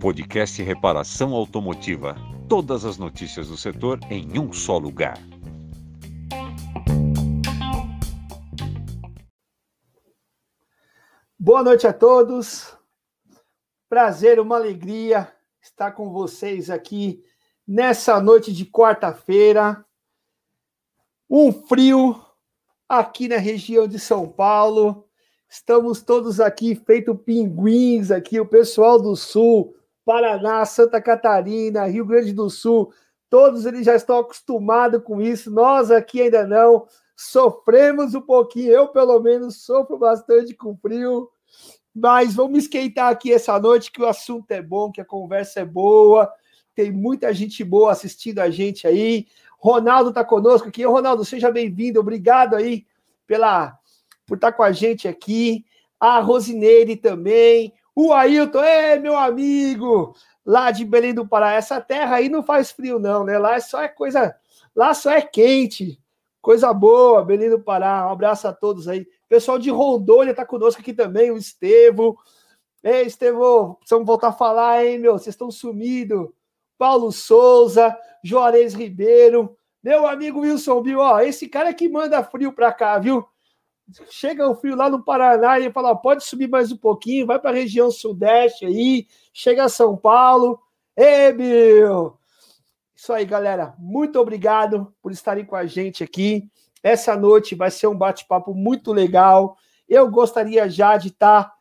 Podcast Reparação Automotiva. Todas as notícias do setor em um só lugar. Boa noite a todos. Prazer, uma alegria estar com vocês aqui nessa noite de quarta-feira. Um frio aqui na região de São Paulo. Estamos todos aqui feito pinguins aqui, o pessoal do sul, Paraná, Santa Catarina, Rio Grande do Sul, todos eles já estão acostumados com isso. Nós aqui ainda não. Sofremos um pouquinho, eu pelo menos sofro bastante com frio. Mas vamos esquentar aqui essa noite, que o assunto é bom, que a conversa é boa. Tem muita gente boa assistindo a gente aí. Ronaldo está conosco aqui. Ronaldo, seja bem-vindo. Obrigado aí pela, por estar tá com a gente aqui. A Rosineire também. O Ailton, é meu amigo, lá de Belém do Pará. Essa terra aí não faz frio, não, né? Lá só é coisa. Lá só é quente. Coisa boa, Belém do Pará. Um abraço a todos aí. Pessoal de Rondônia tá conosco aqui também, o Estevo. Ei, Estevo, precisamos voltar a falar, hein, meu? Vocês estão sumidos. Paulo Souza, Juarez Ribeiro, meu amigo Wilson Bill, ó, esse cara que manda frio pra cá, viu? Chega o frio lá no Paraná e fala: pode subir mais um pouquinho, vai para a região sudeste aí, chega a São Paulo. Ei, Bill! Isso aí, galera. Muito obrigado por estarem com a gente aqui. Essa noite vai ser um bate-papo muito legal. Eu gostaria já de estar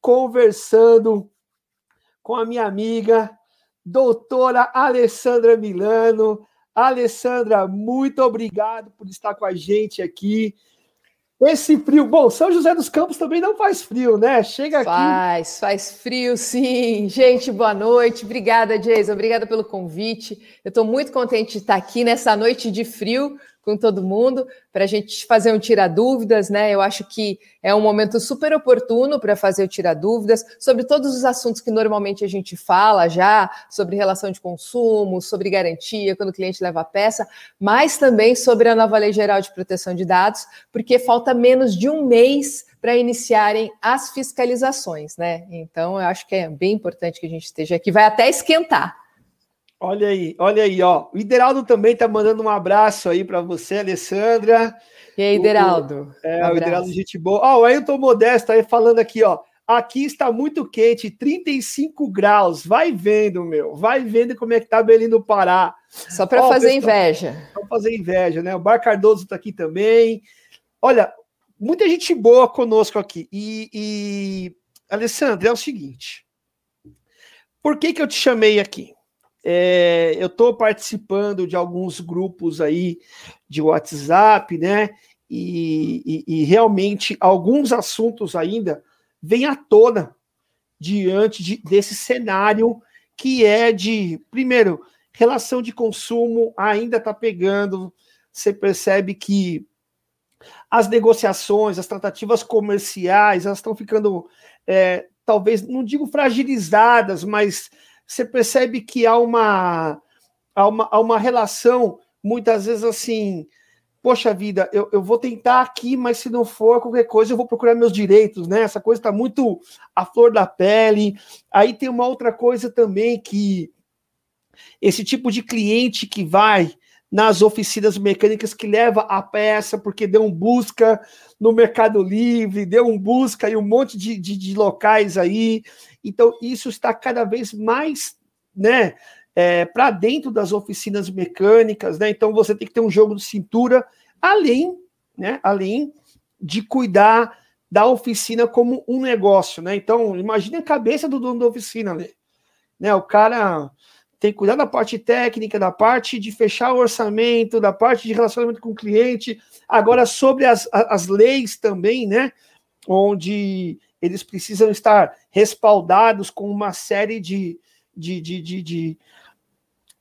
conversando com a minha amiga, doutora Alessandra Milano. Alessandra, muito obrigado por estar com a gente aqui. Esse frio, bom, São José dos Campos também não faz frio, né? Chega aqui. Faz, faz frio, sim. Gente, boa noite. Obrigada, Jason. Obrigada pelo convite. Eu estou muito contente de estar aqui nessa noite de frio com todo mundo para a gente fazer um tira dúvidas, né? Eu acho que é um momento super oportuno para fazer o tira dúvidas sobre todos os assuntos que normalmente a gente fala já, sobre relação de consumo, sobre garantia quando o cliente leva a peça, mas também sobre a nova lei geral de proteção de dados, porque falta menos de um mês para iniciarem as fiscalizações, né? Então eu acho que é bem importante que a gente esteja aqui, vai até esquentar. Olha aí, olha aí, ó. O Ideraldo também tá mandando um abraço aí para você, Alessandra. E aí, Ideraldo? O, é, um o Ideraldo, gente boa. Ó, o Ailton Modesto aí falando aqui, ó. Aqui está muito quente, 35 graus. Vai vendo, meu. Vai vendo como é que tá Belém do Pará. Só para fazer pessoal, inveja. Só fazer inveja, né? O Bar Cardoso tá aqui também. Olha, muita gente boa conosco aqui. E, e... Alessandra, é o seguinte. Por que que eu te chamei aqui? É, eu estou participando de alguns grupos aí de WhatsApp, né? E, e, e, realmente alguns assuntos ainda vêm à tona diante de, desse cenário que é de, primeiro, relação de consumo ainda está pegando. Você percebe que as negociações, as tratativas comerciais, elas estão ficando, é, talvez, não digo fragilizadas, mas você percebe que há uma, há uma, há uma relação, muitas vezes assim, poxa vida, eu, eu vou tentar aqui, mas se não for qualquer coisa, eu vou procurar meus direitos, né? Essa coisa está muito à flor da pele. Aí tem uma outra coisa também que esse tipo de cliente que vai nas oficinas mecânicas que leva a peça porque deu um busca no Mercado Livre, deu um busca em um monte de, de, de locais aí, então, isso está cada vez mais né, é, para dentro das oficinas mecânicas, né? Então você tem que ter um jogo de cintura, além, né, além de cuidar da oficina como um negócio, né? Então, imagine a cabeça do dono da oficina, né? né? O cara tem que cuidar da parte técnica, da parte de fechar o orçamento, da parte de relacionamento com o cliente. Agora, sobre as, as leis também, né? Onde eles precisam estar respaldados com uma série de, de, de, de, de,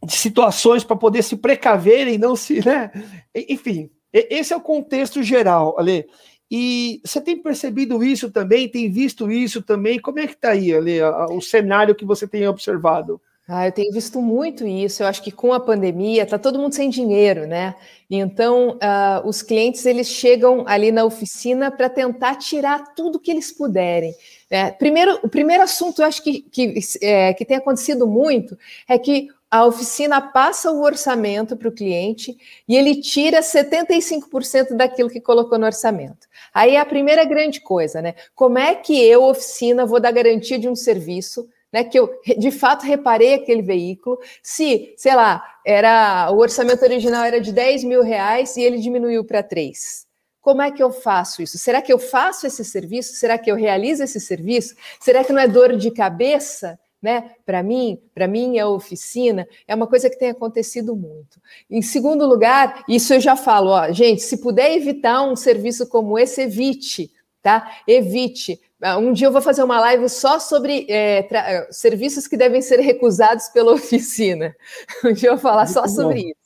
situações para poder se precaverem, não se. Né? Enfim, esse é o contexto geral, Ale. E você tem percebido isso também? Tem visto isso também? Como é que está aí, Ale, o cenário que você tem observado? Ah, eu tenho visto muito isso. Eu acho que com a pandemia está todo mundo sem dinheiro, né? Então, uh, os clientes eles chegam ali na oficina para tentar tirar tudo que eles puderem. É, primeiro, o primeiro assunto, eu acho que, que, é, que tem acontecido muito, é que a oficina passa o orçamento para o cliente e ele tira 75% daquilo que colocou no orçamento. Aí é a primeira grande coisa, né? Como é que eu, oficina, vou dar garantia de um serviço né, que eu de fato reparei aquele veículo. Se, sei lá, era o orçamento original era de 10 mil reais e ele diminuiu para 3. Como é que eu faço isso? Será que eu faço esse serviço? Será que eu realizo esse serviço? Será que não é dor de cabeça? Né? Para mim, para mim a oficina é uma coisa que tem acontecido muito. Em segundo lugar, isso eu já falo, ó, gente, se puder evitar um serviço como esse, evite, tá? Evite, um dia eu vou fazer uma live só sobre é, é, serviços que devem ser recusados pela oficina. Um dia eu vou falar muito só bom. sobre isso.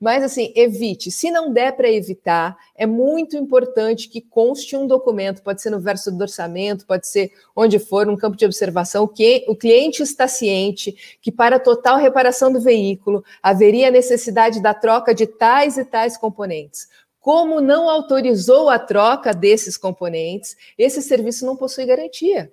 Mas assim, evite. Se não der para evitar, é muito importante que conste um documento, pode ser no verso do orçamento, pode ser onde for, um campo de observação, que o cliente está ciente que para total reparação do veículo haveria necessidade da troca de tais e tais componentes como não autorizou a troca desses componentes, esse serviço não possui garantia.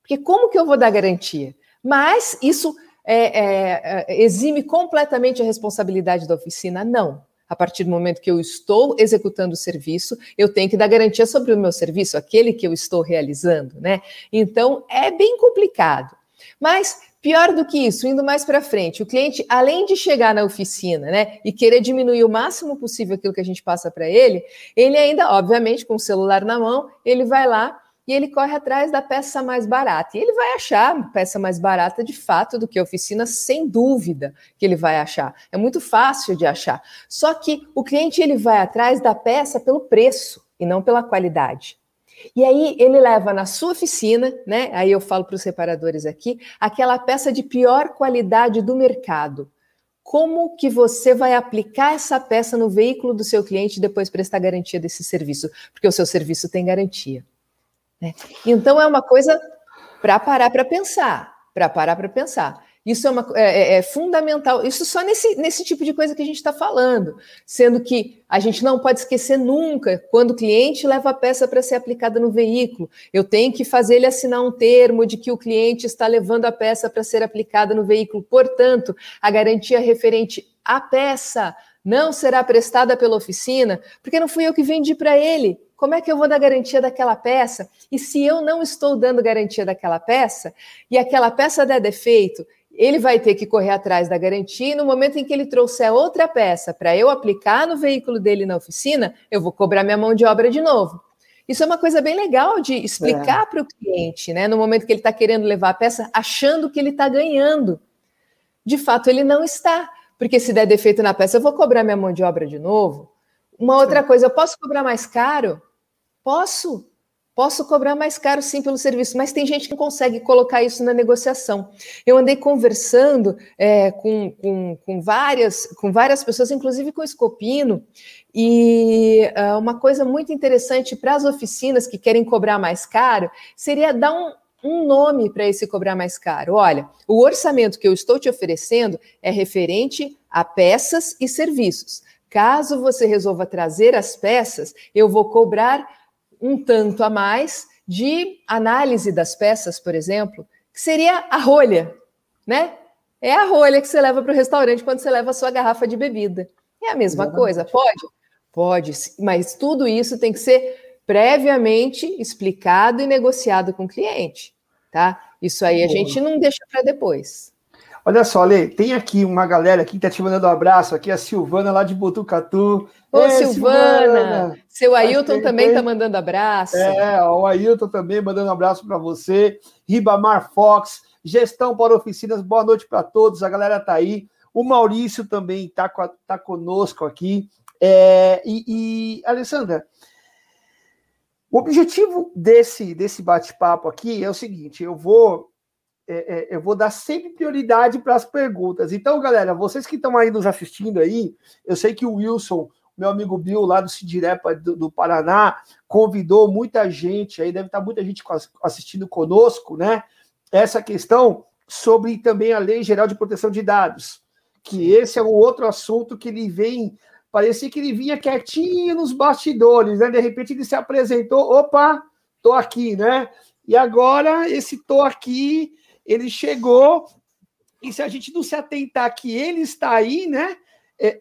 Porque como que eu vou dar garantia? Mas isso é, é, é, exime completamente a responsabilidade da oficina? Não. A partir do momento que eu estou executando o serviço, eu tenho que dar garantia sobre o meu serviço, aquele que eu estou realizando, né? Então, é bem complicado. Mas Pior do que isso, indo mais para frente, o cliente, além de chegar na oficina, né, e querer diminuir o máximo possível aquilo que a gente passa para ele, ele ainda, obviamente, com o celular na mão, ele vai lá e ele corre atrás da peça mais barata. E ele vai achar peça mais barata de fato do que a oficina, sem dúvida que ele vai achar. É muito fácil de achar. Só que o cliente ele vai atrás da peça pelo preço e não pela qualidade. E aí ele leva na sua oficina, né? Aí eu falo para os reparadores aqui, aquela peça de pior qualidade do mercado. Como que você vai aplicar essa peça no veículo do seu cliente e depois prestar garantia desse serviço? Porque o seu serviço tem garantia. Né? Então é uma coisa para parar para pensar, para parar para pensar. Isso é, uma, é, é, é, fundamental. Isso só nesse, nesse tipo de coisa que a gente está falando. Sendo que a gente não pode esquecer nunca quando o cliente leva a peça para ser aplicada no veículo. Eu tenho que fazer ele assinar um termo de que o cliente está levando a peça para ser aplicada no veículo. Portanto, a garantia referente à peça não será prestada pela oficina, porque não fui eu que vendi para ele. Como é que eu vou dar garantia daquela peça? E se eu não estou dando garantia daquela peça e aquela peça der defeito ele vai ter que correr atrás da garantia e no momento em que ele trouxer outra peça para eu aplicar no veículo dele na oficina, eu vou cobrar minha mão de obra de novo. Isso é uma coisa bem legal de explicar é. para o cliente, né? No momento que ele está querendo levar a peça, achando que ele está ganhando. De fato, ele não está, porque se der defeito na peça, eu vou cobrar minha mão de obra de novo. Uma outra coisa, eu posso cobrar mais caro? Posso. Posso cobrar mais caro sim pelo serviço, mas tem gente que não consegue colocar isso na negociação. Eu andei conversando é, com, com, com, várias, com várias pessoas, inclusive com o Escopino, e uh, uma coisa muito interessante para as oficinas que querem cobrar mais caro seria dar um, um nome para esse cobrar mais caro. Olha, o orçamento que eu estou te oferecendo é referente a peças e serviços. Caso você resolva trazer as peças, eu vou cobrar um tanto a mais de análise das peças, por exemplo, que seria a rolha, né? É a rolha que você leva para o restaurante quando você leva a sua garrafa de bebida. É a mesma Exatamente. coisa, pode? Pode, mas tudo isso tem que ser previamente explicado e negociado com o cliente, tá? Isso aí a gente não deixa para depois. Olha só, Lê, tem aqui uma galera aqui que tá te mandando um abraço, aqui a Silvana lá de Botucatu. Ô, Silvana! Silvana! Seu Ailton tem, também está mandando abraço. É, o Ailton também mandando abraço para você. Ribamar Fox, gestão para oficinas, boa noite para todos, a galera está aí. O Maurício também está tá conosco aqui. É, e, e, Alessandra, o objetivo desse, desse bate-papo aqui é o seguinte: eu vou, é, é, eu vou dar sempre prioridade para as perguntas. Então, galera, vocês que estão aí nos assistindo aí, eu sei que o Wilson meu amigo Bill, lá do Cidirepa do, do, Paraná, convidou muita gente, aí deve estar muita gente assistindo conosco, né? Essa questão sobre também a Lei Geral de Proteção de Dados, que esse é um outro assunto que ele vem, parecia que ele vinha quietinho nos bastidores, né? De repente ele se apresentou, opa, tô aqui, né? E agora esse tô aqui, ele chegou, e se a gente não se atentar que ele está aí, né? É,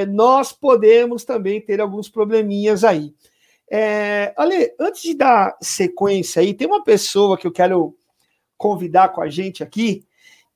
é, nós podemos também ter alguns probleminhas aí. É, Ale, antes de dar sequência aí, tem uma pessoa que eu quero convidar com a gente aqui.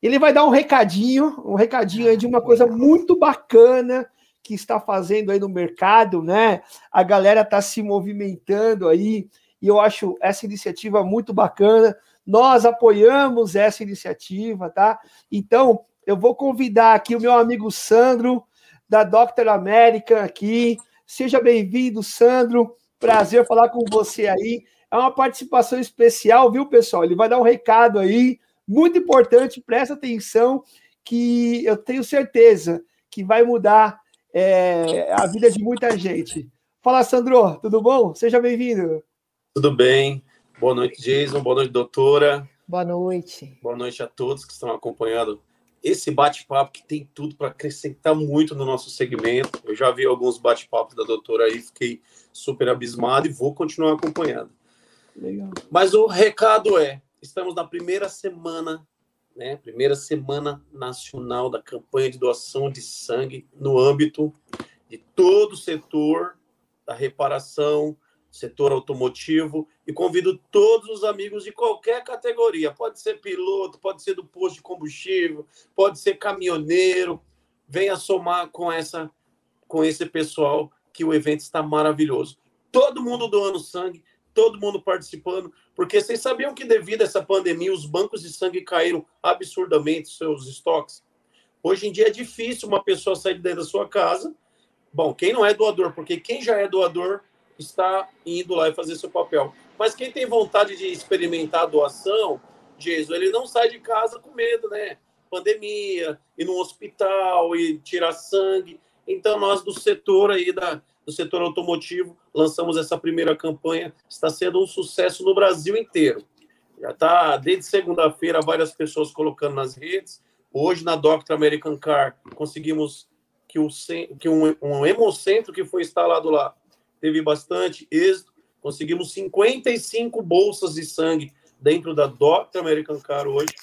Ele vai dar um recadinho, um recadinho aí de uma coisa muito bacana que está fazendo aí no mercado, né? A galera está se movimentando aí e eu acho essa iniciativa muito bacana. Nós apoiamos essa iniciativa, tá? Então, eu vou convidar aqui o meu amigo Sandro, da Doctor América, aqui. Seja bem-vindo, Sandro. Prazer falar com você aí. É uma participação especial, viu, pessoal? Ele vai dar um recado aí, muito importante, presta atenção, que eu tenho certeza que vai mudar é, a vida de muita gente. Fala, Sandro, tudo bom? Seja bem-vindo. Tudo bem. Boa noite, Jason. Boa noite, doutora. Boa noite. Boa noite a todos que estão acompanhando esse bate-papo que tem tudo para acrescentar muito no nosso segmento. Eu já vi alguns bate-papos da doutora aí, fiquei super abismado e vou continuar acompanhando. Legal. Mas o recado é: estamos na primeira semana, né? Primeira semana nacional da campanha de doação de sangue no âmbito de todo o setor da reparação, setor automotivo, e convido todos os amigos de qualquer categoria, pode ser piloto, pode ser do posto de combustível, pode ser caminhoneiro, venha somar com essa com esse pessoal que o evento está maravilhoso. Todo mundo doando sangue, todo mundo participando, porque vocês sabiam que devido a essa pandemia os bancos de sangue caíram absurdamente seus estoques. Hoje em dia é difícil uma pessoa sair de dentro da sua casa. Bom, quem não é doador, porque quem já é doador está indo lá e fazer seu papel. Mas quem tem vontade de experimentar a doação, Jesus, ele não sai de casa com medo, né? Pandemia, ir no hospital e tirar sangue. Então, nós do setor aí da, do setor automotivo lançamos essa primeira campanha. Está sendo um sucesso no Brasil inteiro. Já está desde segunda-feira várias pessoas colocando nas redes. Hoje na Doctor American Car conseguimos que, o, que um, um hemocentro que foi instalado lá teve bastante êxito. Conseguimos 55 bolsas de sangue dentro da Doctor American Car hoje.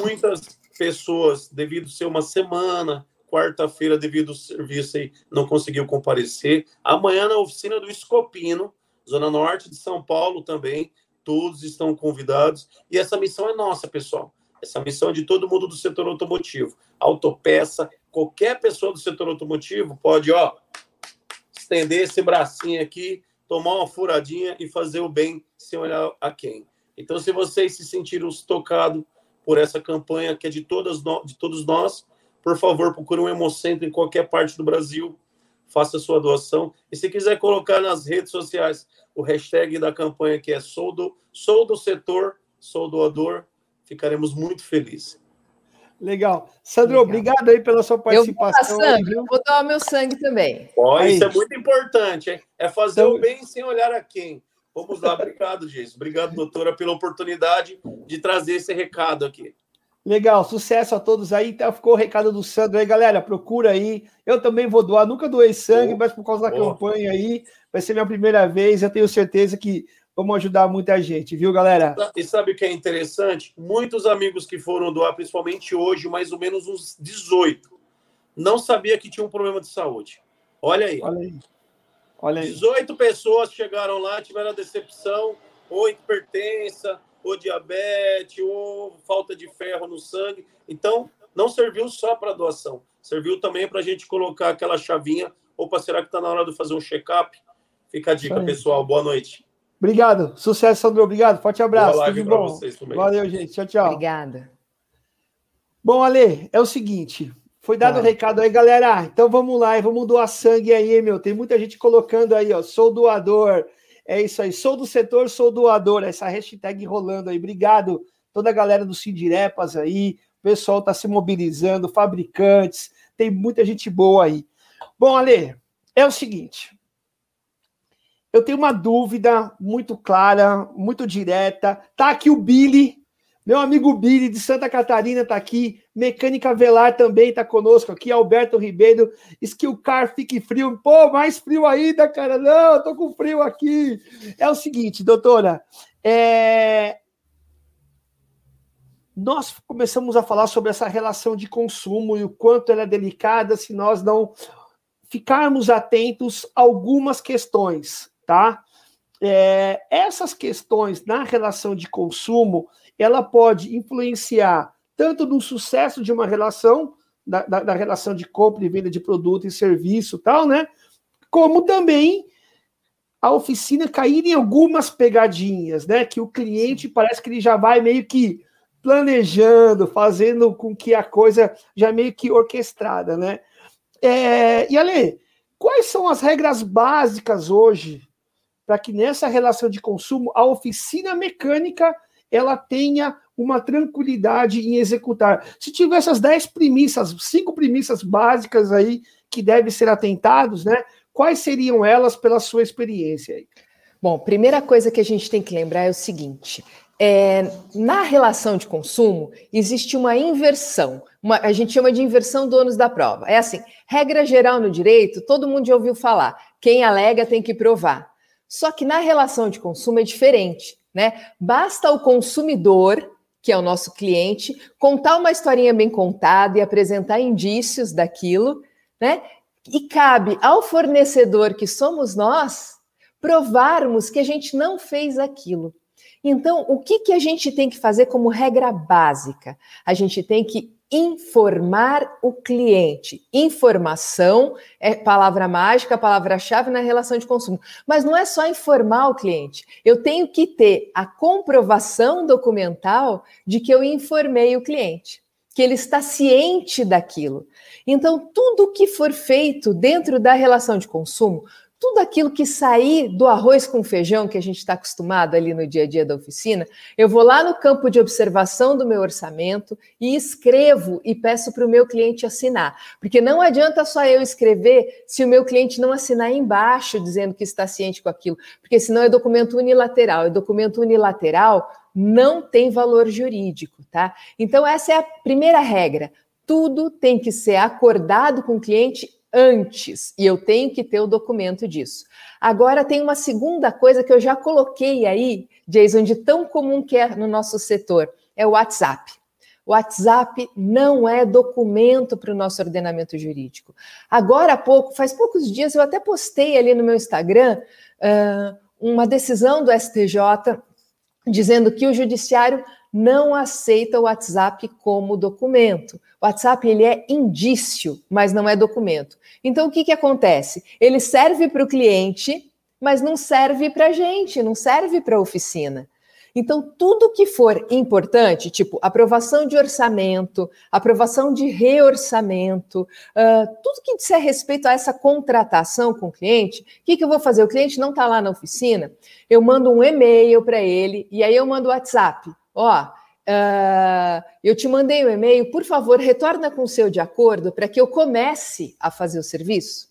Muitas pessoas, devido ser uma semana, quarta-feira, devido ao serviço aí, não conseguiu comparecer. Amanhã, na oficina do Escopino, Zona Norte de São Paulo também, todos estão convidados. E essa missão é nossa, pessoal. Essa missão é de todo mundo do setor automotivo. Autopeça, qualquer pessoa do setor automotivo pode, ó, estender esse bracinho aqui, tomar uma furadinha e fazer o bem sem olhar a quem. Então, se vocês se sentiram tocados por essa campanha que é de, todas de todos nós, por favor, procure um Hemocentro em qualquer parte do Brasil, faça sua doação. E se quiser colocar nas redes sociais o hashtag da campanha que é sou do, sou do setor, sou doador, ficaremos muito felizes. Legal. Sandro, Legal. obrigado aí pela sua participação. Eu vou, eu vou doar meu sangue também. Oh, isso é muito importante, hein? É fazer então... o bem sem olhar a quem. Vamos lá, obrigado, Jesus. Obrigado, doutora, pela oportunidade de trazer esse recado aqui. Legal, sucesso a todos aí. Então ficou o recado do Sandro aí, galera. Procura aí. Eu também vou doar. Nunca doei sangue, oh, mas por causa da oh. campanha aí, vai ser minha primeira vez. Eu tenho certeza que Vamos ajudar muita gente, viu, galera? E sabe o que é interessante? Muitos amigos que foram doar, principalmente hoje, mais ou menos uns 18, não sabia que tinha um problema de saúde. Olha aí. Olha aí. Olha aí. 18 pessoas chegaram lá, tiveram a decepção, ou hipertensa, ou diabetes, ou falta de ferro no sangue. Então, não serviu só para doação, serviu também para a gente colocar aquela chavinha. Opa, será que está na hora de fazer um check-up? Fica a dica, pessoal. Boa noite. Obrigado. Sucesso, Sandro. Obrigado. Forte abraço. Tudo bom. Valeu, gente. Tchau, tchau. Obrigada. Bom, Ale, é o seguinte. Foi dado o um recado aí, galera. Então vamos lá e vamos doar sangue aí, meu. Tem muita gente colocando aí, ó. Sou doador. É isso aí. Sou do setor, sou doador. Essa hashtag rolando aí. Obrigado. Toda a galera do Sindirepas aí. O pessoal tá se mobilizando, fabricantes. Tem muita gente boa aí. Bom, Ale, é o seguinte eu tenho uma dúvida muito clara, muito direta. Tá aqui o Billy, Meu amigo Billy de Santa Catarina está aqui. Mecânica Velar também está conosco aqui. Alberto Ribeiro. Skill Car Fique Frio. Pô, mais frio ainda, cara. Não, eu tô com frio aqui. É o seguinte, doutora. É... Nós começamos a falar sobre essa relação de consumo e o quanto ela é delicada se nós não ficarmos atentos a algumas questões, tá? É, essas questões na relação de consumo, ela pode influenciar tanto no sucesso de uma relação, da, da, da, relação de compra e venda de produto e serviço tal, né? Como também a oficina cair em algumas pegadinhas, né? Que o cliente parece que ele já vai meio que planejando, fazendo com que a coisa já meio que orquestrada, né? É, e Ale, quais são as regras básicas hoje para que nessa relação de consumo a oficina mecânica ela tenha uma tranquilidade em executar. Se tiver essas 10 premissas, cinco premissas básicas aí que devem ser atentados, né? Quais seriam elas pela sua experiência aí? Bom, primeira coisa que a gente tem que lembrar é o seguinte: é, na relação de consumo, existe uma inversão. Uma, a gente chama de inversão do ônus da prova. É assim: regra geral no direito, todo mundo já ouviu falar. Quem alega tem que provar. Só que na relação de consumo é diferente né? Basta o consumidor, que é o nosso cliente, contar uma historinha bem contada e apresentar indícios daquilo, né? E cabe ao fornecedor, que somos nós, provarmos que a gente não fez aquilo. Então, o que, que a gente tem que fazer como regra básica? A gente tem que informar o cliente. Informação é palavra mágica, palavra-chave na relação de consumo. Mas não é só informar o cliente. Eu tenho que ter a comprovação documental de que eu informei o cliente, que ele está ciente daquilo. Então, tudo que for feito dentro da relação de consumo, tudo aquilo que sair do arroz com feijão que a gente está acostumado ali no dia a dia da oficina, eu vou lá no campo de observação do meu orçamento e escrevo e peço para o meu cliente assinar. Porque não adianta só eu escrever se o meu cliente não assinar embaixo dizendo que está ciente com aquilo, porque senão é documento unilateral. E documento unilateral não tem valor jurídico, tá? Então, essa é a primeira regra. Tudo tem que ser acordado com o cliente antes e eu tenho que ter o documento disso. Agora tem uma segunda coisa que eu já coloquei aí, Jason, de tão comum que é no nosso setor, é o WhatsApp. O WhatsApp não é documento para o nosso ordenamento jurídico. Agora há pouco, faz poucos dias, eu até postei ali no meu Instagram uh, uma decisão do STJ dizendo que o judiciário não aceita o WhatsApp como documento. O WhatsApp ele é indício, mas não é documento. Então o que, que acontece? Ele serve para o cliente, mas não serve para a gente, não serve para a oficina. Então, tudo que for importante, tipo aprovação de orçamento, aprovação de reorçamento, uh, tudo que disser respeito a essa contratação com o cliente, o que, que eu vou fazer? O cliente não está lá na oficina, eu mando um e-mail para ele e aí eu mando o WhatsApp. Ó, uh, eu te mandei um e-mail, por favor, retorna com o seu de acordo para que eu comece a fazer o serviço.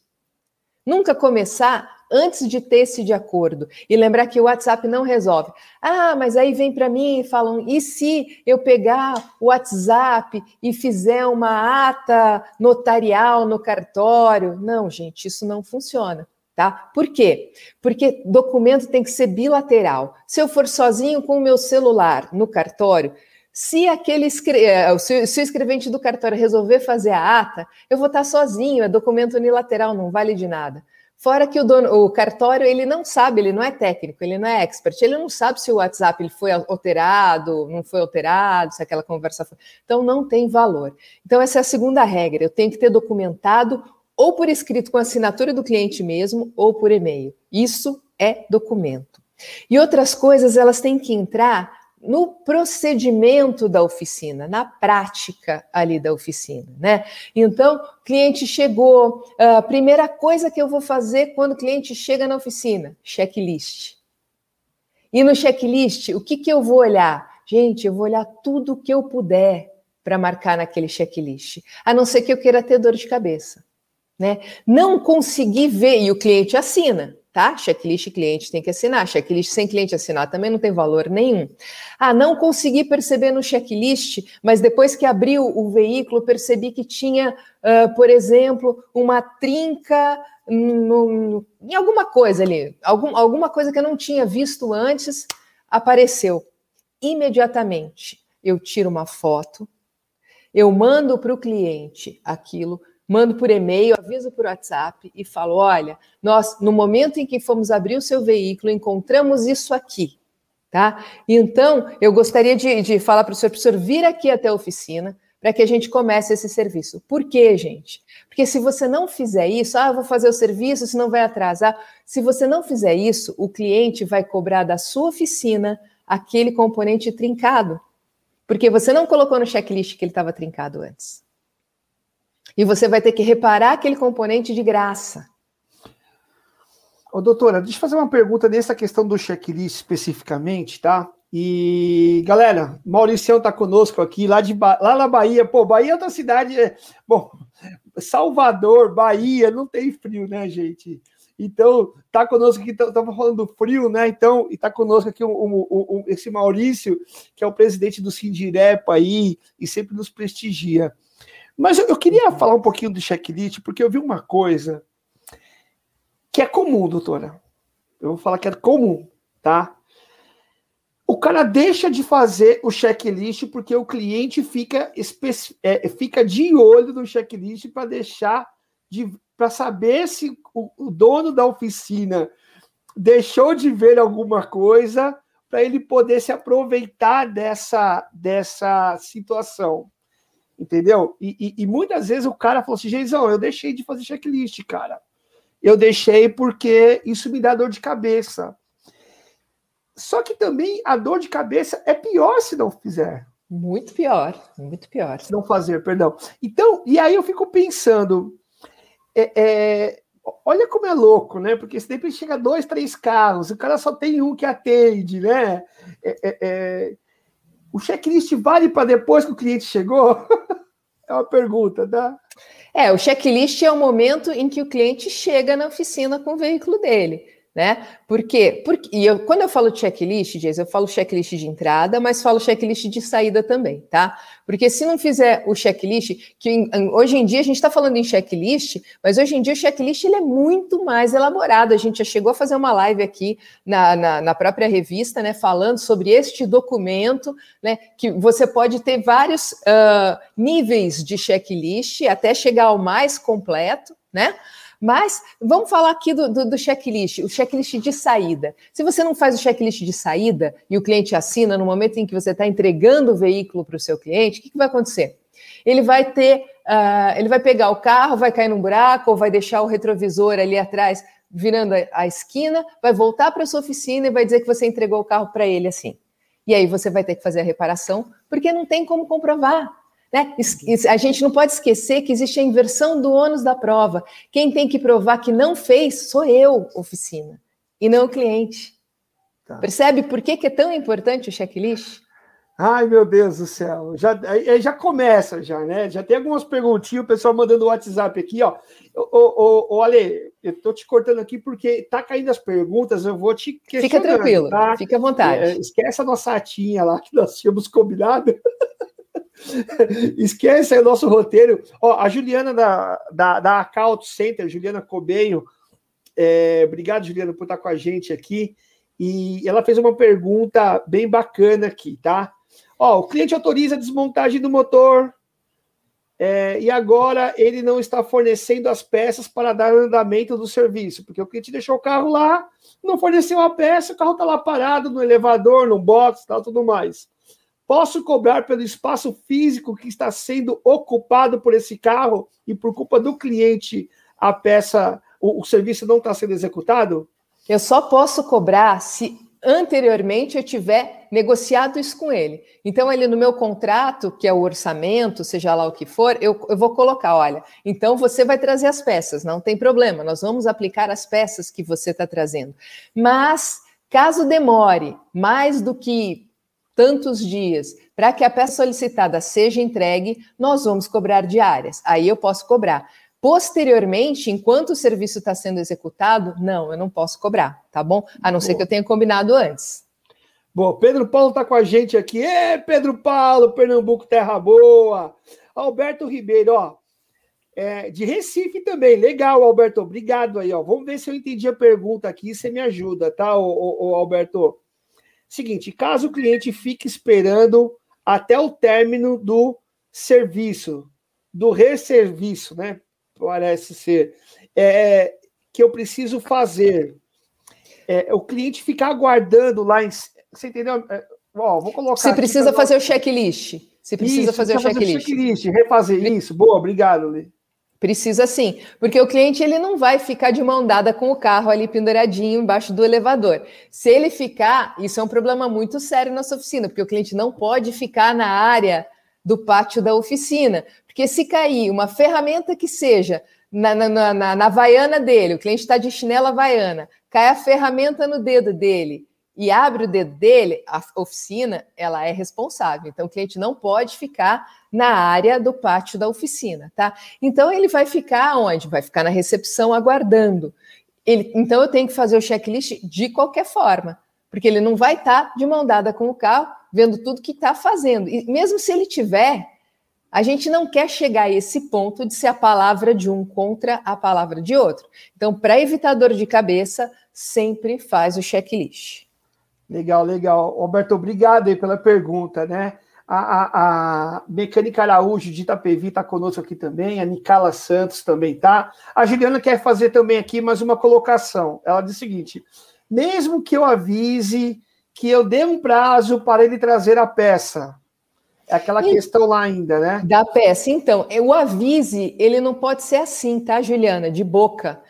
Nunca começar antes de ter esse de acordo. E lembrar que o WhatsApp não resolve. Ah, mas aí vem para mim e falam: e se eu pegar o WhatsApp e fizer uma ata notarial no cartório? Não, gente, isso não funciona tá? Por quê? Porque documento tem que ser bilateral. Se eu for sozinho com o meu celular no cartório, se aquele eh, se o escrevente do cartório resolver fazer a ata, eu vou estar sozinho, é documento unilateral, não vale de nada. Fora que o, dono, o cartório ele não sabe, ele não é técnico, ele não é expert, ele não sabe se o WhatsApp ele foi alterado, não foi alterado, se aquela conversa foi. Então não tem valor. Então essa é a segunda regra. Eu tenho que ter documentado ou por escrito com assinatura do cliente mesmo, ou por e-mail. Isso é documento. E outras coisas, elas têm que entrar no procedimento da oficina, na prática ali da oficina, né? Então, cliente chegou, a primeira coisa que eu vou fazer quando o cliente chega na oficina, checklist. E no checklist, o que, que eu vou olhar? Gente, eu vou olhar tudo que eu puder para marcar naquele checklist, a não ser que eu queira ter dor de cabeça né? Não conseguir ver, e o cliente assina, tá? Checklist cliente tem que assinar, checklist sem cliente assinar também não tem valor nenhum. Ah, não consegui perceber no checklist, mas depois que abriu o veículo, percebi que tinha, uh, por exemplo, uma trinca no, em alguma coisa ali, algum, alguma coisa que eu não tinha visto antes, apareceu. Imediatamente eu tiro uma foto, eu mando para o cliente aquilo, mando por e-mail, aviso por WhatsApp e falo: olha, nós, no momento em que fomos abrir o seu veículo, encontramos isso aqui. Tá? Então, eu gostaria de, de falar para o senhor, professor, vir aqui até a oficina para que a gente comece esse serviço. Por quê, gente? Porque se você não fizer isso, ah, vou fazer o serviço, senão vai atrasar. Se você não fizer isso, o cliente vai cobrar da sua oficina aquele componente trincado. Porque você não colocou no checklist que ele estava trincado antes. E você vai ter que reparar aquele componente de graça. Ô, doutora, deixa eu fazer uma pergunta nessa questão do checklist especificamente, tá? E, galera, Mauricião tá conosco aqui, lá, de, lá na Bahia. Pô, Bahia é outra cidade. É, bom, Salvador, Bahia, não tem frio, né, gente? Então, tá conosco aqui, estava falando do frio, né? Então, e tá conosco aqui o, o, o, esse Maurício, que é o presidente do Sindirepa aí, e sempre nos prestigia. Mas eu, eu queria falar um pouquinho do checklist, porque eu vi uma coisa que é comum, doutora. Eu vou falar que é comum, tá? O cara deixa de fazer o checklist porque o cliente fica, é, fica de olho no checklist para deixar de para saber se o, o, dono da oficina deixou de ver alguma coisa para ele poder se aproveitar dessa, dessa situação. Entendeu? E, e, e, muitas vezes o cara falou assim: Geizão, eu deixei de fazer checklist, cara. Eu deixei porque isso me dá dor de cabeça. Só que também a dor de cabeça é pior se não fizer. Muito pior, muito pior. Se não fazer, perdão. Então, e aí eu fico pensando: é, é, olha como é louco, né? Porque se de repente chega dois, três carros, o cara só tem um que atende, né? É, é, é o checklist vale para depois que o cliente chegou? é uma pergunta, tá? É, o checklist é o momento em que o cliente chega na oficina com o veículo dele né? Porque, e eu, quando eu falo checklist, Jason, eu falo checklist de entrada, mas falo checklist de saída também, tá? Porque se não fizer o checklist, que hoje em dia a gente está falando em checklist, mas hoje em dia o checklist ele é muito mais elaborado. A gente já chegou a fazer uma live aqui na, na, na própria revista, né? Falando sobre este documento, né? Que você pode ter vários uh, níveis de checklist até chegar ao mais completo, né? Mas vamos falar aqui do, do, do, checklist, o checklist de saída. Se você não faz o checklist de saída e o cliente assina no momento em que você está entregando o veículo para o seu cliente, o que, que, vai acontecer? Ele vai ter, uh, ele vai pegar o carro, vai cair num buraco, ou vai deixar o retrovisor ali atrás virando a, a esquina, vai voltar para sua oficina e vai dizer que você entregou o carro para ele assim. E aí você vai ter que fazer a reparação, porque não tem como comprovar. Né? A gente não pode esquecer que existe a inversão do ônus da prova. Quem tem que provar que não fez sou eu, oficina, e não o cliente. Tá. Percebe por que, que é tão importante o checklist? Ai, meu Deus do céu. Já, já começa, já, né? Já tem algumas perguntinhas, o pessoal mandando o WhatsApp aqui, ó. Ô, ô, ô, Ale, eu tô te cortando aqui porque tá caindo as perguntas, eu vou te Fica tranquilo, tá? fica à vontade. É, esquece a nossa atinha lá que nós tínhamos combinado. Esquece aí o nosso roteiro. Ó, a Juliana da, da, da Account Center, Juliana Cobenho, é, obrigado, Juliana, por estar com a gente aqui. E ela fez uma pergunta bem bacana aqui, tá? Ó, o cliente autoriza a desmontagem do motor é, e agora ele não está fornecendo as peças para dar andamento do serviço, porque o cliente deixou o carro lá, não forneceu a peça, o carro está lá parado no elevador, no box, tal, tudo mais. Posso cobrar pelo espaço físico que está sendo ocupado por esse carro e por culpa do cliente a peça, o, o serviço não está sendo executado? Eu só posso cobrar se anteriormente eu tiver negociado isso com ele. Então, ele no meu contrato, que é o orçamento, seja lá o que for, eu, eu vou colocar: olha, então você vai trazer as peças, não tem problema, nós vamos aplicar as peças que você está trazendo. Mas, caso demore mais do que tantos dias para que a peça solicitada seja entregue, nós vamos cobrar diárias. Aí eu posso cobrar. Posteriormente, enquanto o serviço está sendo executado, não, eu não posso cobrar, tá bom? A não Boa. ser que eu tenha combinado antes. Bom, Pedro Paulo está com a gente aqui. Ê, Pedro Paulo, Pernambuco, terra boa. Alberto Ribeiro, ó, é, de Recife também. Legal, Alberto. Obrigado aí, ó. Vamos ver se eu entendi a pergunta aqui. Você me ajuda, tá, ô, ô, ô, Alberto? Seguinte, caso o cliente fique esperando até o término do serviço, do resserviço, né? Parece ser. É, que eu preciso fazer. É, o cliente ficar aguardando lá em. Você entendeu? É, ó, vou colocar. Você precisa fazer o checklist. Você precisa isso, fazer o checklist. checklist. Refazer isso. Boa, obrigado, Lê. Precisa sim, porque o cliente ele não vai ficar de mão dada com o carro ali penduradinho embaixo do elevador. Se ele ficar, isso é um problema muito sério na sua oficina, porque o cliente não pode ficar na área do pátio da oficina, porque se cair uma ferramenta que seja na, na, na, na vaiana dele, o cliente está de chinela havaiana, cai a ferramenta no dedo dele e abre o dedo dele, a oficina ela é responsável. Então o cliente não pode ficar na área do pátio da oficina, tá? Então ele vai ficar onde? Vai ficar na recepção aguardando. Ele, então eu tenho que fazer o checklist de qualquer forma, porque ele não vai estar tá de mão dada com o carro, vendo tudo que está fazendo. E mesmo se ele tiver, a gente não quer chegar a esse ponto de ser a palavra de um contra a palavra de outro. Então, para evitar dor de cabeça, sempre faz o checklist. Legal, legal. Roberto, obrigado aí pela pergunta, né? A, a, a Mecânica Araújo de Itapevi está conosco aqui também, a Nicala Santos também tá. A Juliana quer fazer também aqui mais uma colocação. Ela diz o seguinte: mesmo que eu avise que eu dê um prazo para ele trazer a peça, é aquela e, questão lá ainda, né? Da peça. Então, o avise, ele não pode ser assim, tá, Juliana? De boca.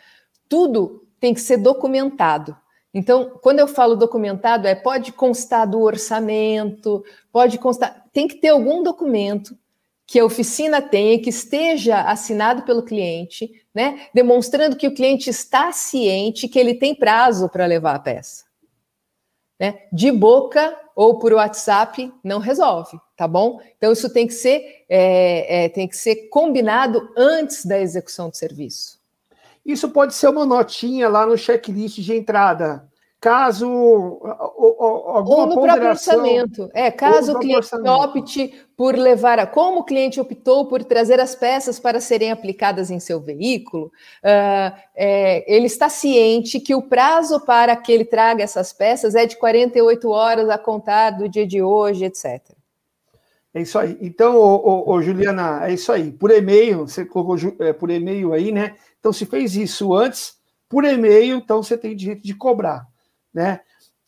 Tudo tem que ser documentado. Então, quando eu falo documentado, é pode constar do orçamento, pode constar, tem que ter algum documento que a oficina tenha, que esteja assinado pelo cliente, né, demonstrando que o cliente está ciente que ele tem prazo para levar a peça. Né? De boca ou por WhatsApp não resolve, tá bom? Então isso tem que ser é, é, tem que ser combinado antes da execução do serviço. Isso pode ser uma notinha lá no checklist de entrada. Caso ou no próprio orçamento. É, caso o cliente opte por levar a. Como o cliente optou por trazer as peças para serem aplicadas em seu veículo, uh, é, ele está ciente que o prazo para que ele traga essas peças é de 48 horas a contar do dia de hoje, etc. É isso aí. Então, ô, ô, ô, Juliana, é isso aí. Por e-mail, você colocou é, por e-mail aí, né? Então, se fez isso antes, por e-mail, então você tem direito de cobrar, né?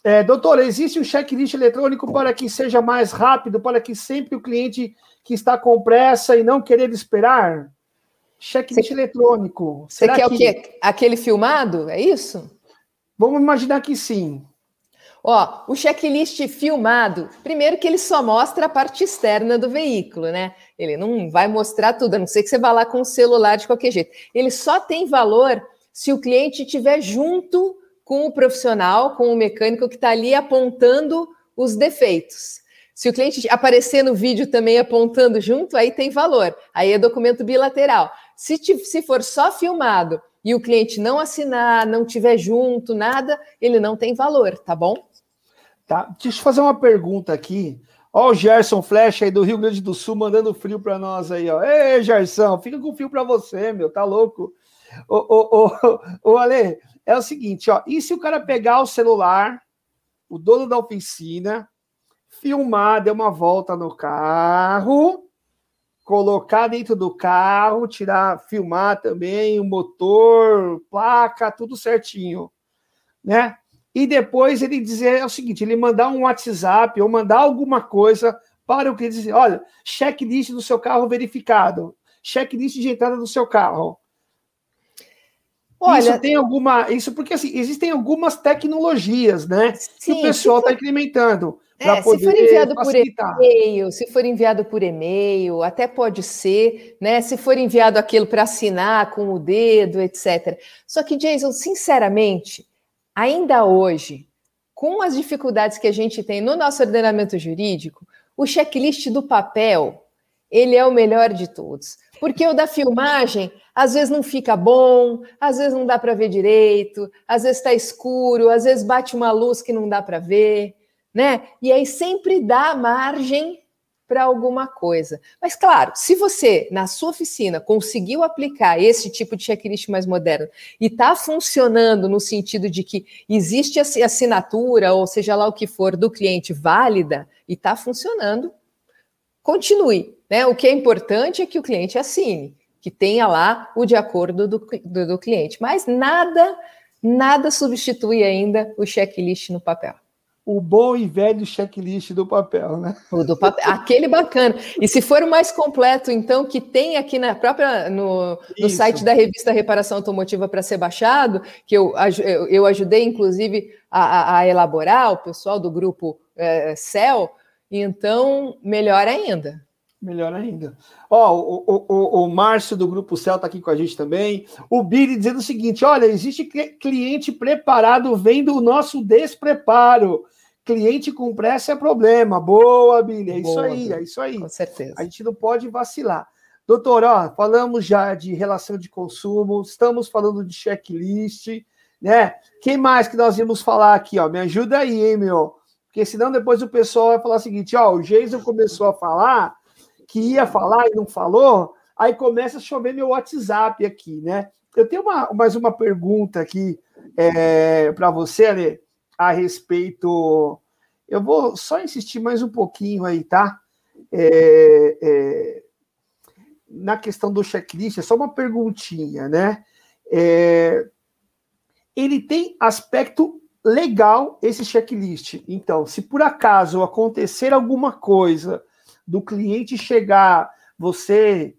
É, doutor, existe um checklist eletrônico para que seja mais rápido, para que sempre o cliente que está com pressa e não querer esperar? Checklist você, eletrônico. Você quer que... o quê? Aquele filmado? É isso? Vamos imaginar que sim. Ó, o checklist filmado, primeiro que ele só mostra a parte externa do veículo, né? Ele não vai mostrar tudo, a não ser que você vá lá com o celular de qualquer jeito. Ele só tem valor se o cliente estiver junto com o profissional, com o mecânico que está ali apontando os defeitos. Se o cliente aparecer no vídeo também apontando junto, aí tem valor. Aí é documento bilateral. Se, se for só filmado e o cliente não assinar, não tiver junto, nada, ele não tem valor, tá bom? Tá? Deixa eu fazer uma pergunta aqui. Ó, o Gerson Flecha aí do Rio Grande do Sul mandando frio para nós aí, ó. Ei, Gerson, fica com frio para você, meu, tá louco? Ô, ô, ô, ô, Ale, é o seguinte, ó. E se o cara pegar o celular, o dono da oficina, filmar, dar uma volta no carro, colocar dentro do carro, tirar, filmar também o motor, placa, tudo certinho, né? E depois ele dizer o seguinte: ele mandar um WhatsApp ou mandar alguma coisa para o que dizer, olha, checklist do seu carro verificado, checklist de entrada do seu carro. Olha, isso tem alguma. Isso porque assim, existem algumas tecnologias, né? Sim, que o pessoal está incrementando. É, se for enviado facilitar. por e-mail, se for enviado por e-mail, até pode ser, né? Se for enviado aquilo para assinar com o dedo, etc. Só que, Jason, sinceramente, ainda hoje, com as dificuldades que a gente tem no nosso ordenamento jurídico, o checklist do papel, ele é o melhor de todos. Porque o da filmagem, às vezes não fica bom, às vezes não dá para ver direito, às vezes está escuro, às vezes bate uma luz que não dá para ver, né? E aí sempre dá margem para alguma coisa. Mas, claro, se você, na sua oficina, conseguiu aplicar esse tipo de checklist mais moderno e está funcionando no sentido de que existe a assinatura, ou seja lá o que for, do cliente válida, e está funcionando, continue. Né? O que é importante é que o cliente assine, que tenha lá o de acordo do, do, do cliente. Mas nada, nada substitui ainda o checklist no papel o bom e velho checklist do papel, né? O do papel, aquele bacana. E se for o mais completo, então, que tem aqui na própria no, no site da revista Reparação Automotiva para ser baixado, que eu, eu ajudei, inclusive, a, a elaborar, o pessoal do grupo é, CEL, então, melhor ainda. Melhor ainda. Ó, o, o, o, o Márcio do Grupo Céu está aqui com a gente também. O Billy dizendo o seguinte: olha, existe cliente preparado vendo o nosso despreparo. Cliente com pressa é problema. Boa, Billy. É Boa, isso aí, é isso aí. Com certeza. A gente não pode vacilar. Doutor, ó, falamos já de relação de consumo, estamos falando de checklist, né? Quem mais que nós íamos falar aqui, ó? Me ajuda aí, hein, meu? Porque senão depois o pessoal vai falar o seguinte, ó, o Jason começou a falar que ia falar e não falou, aí começa a chover meu WhatsApp aqui, né? Eu tenho uma, mais uma pergunta aqui é, para você, Ale a respeito. Eu vou só insistir mais um pouquinho aí, tá? É, é, na questão do checklist, é só uma perguntinha, né? É, ele tem aspecto legal esse checklist. Então, se por acaso acontecer alguma coisa do cliente chegar, você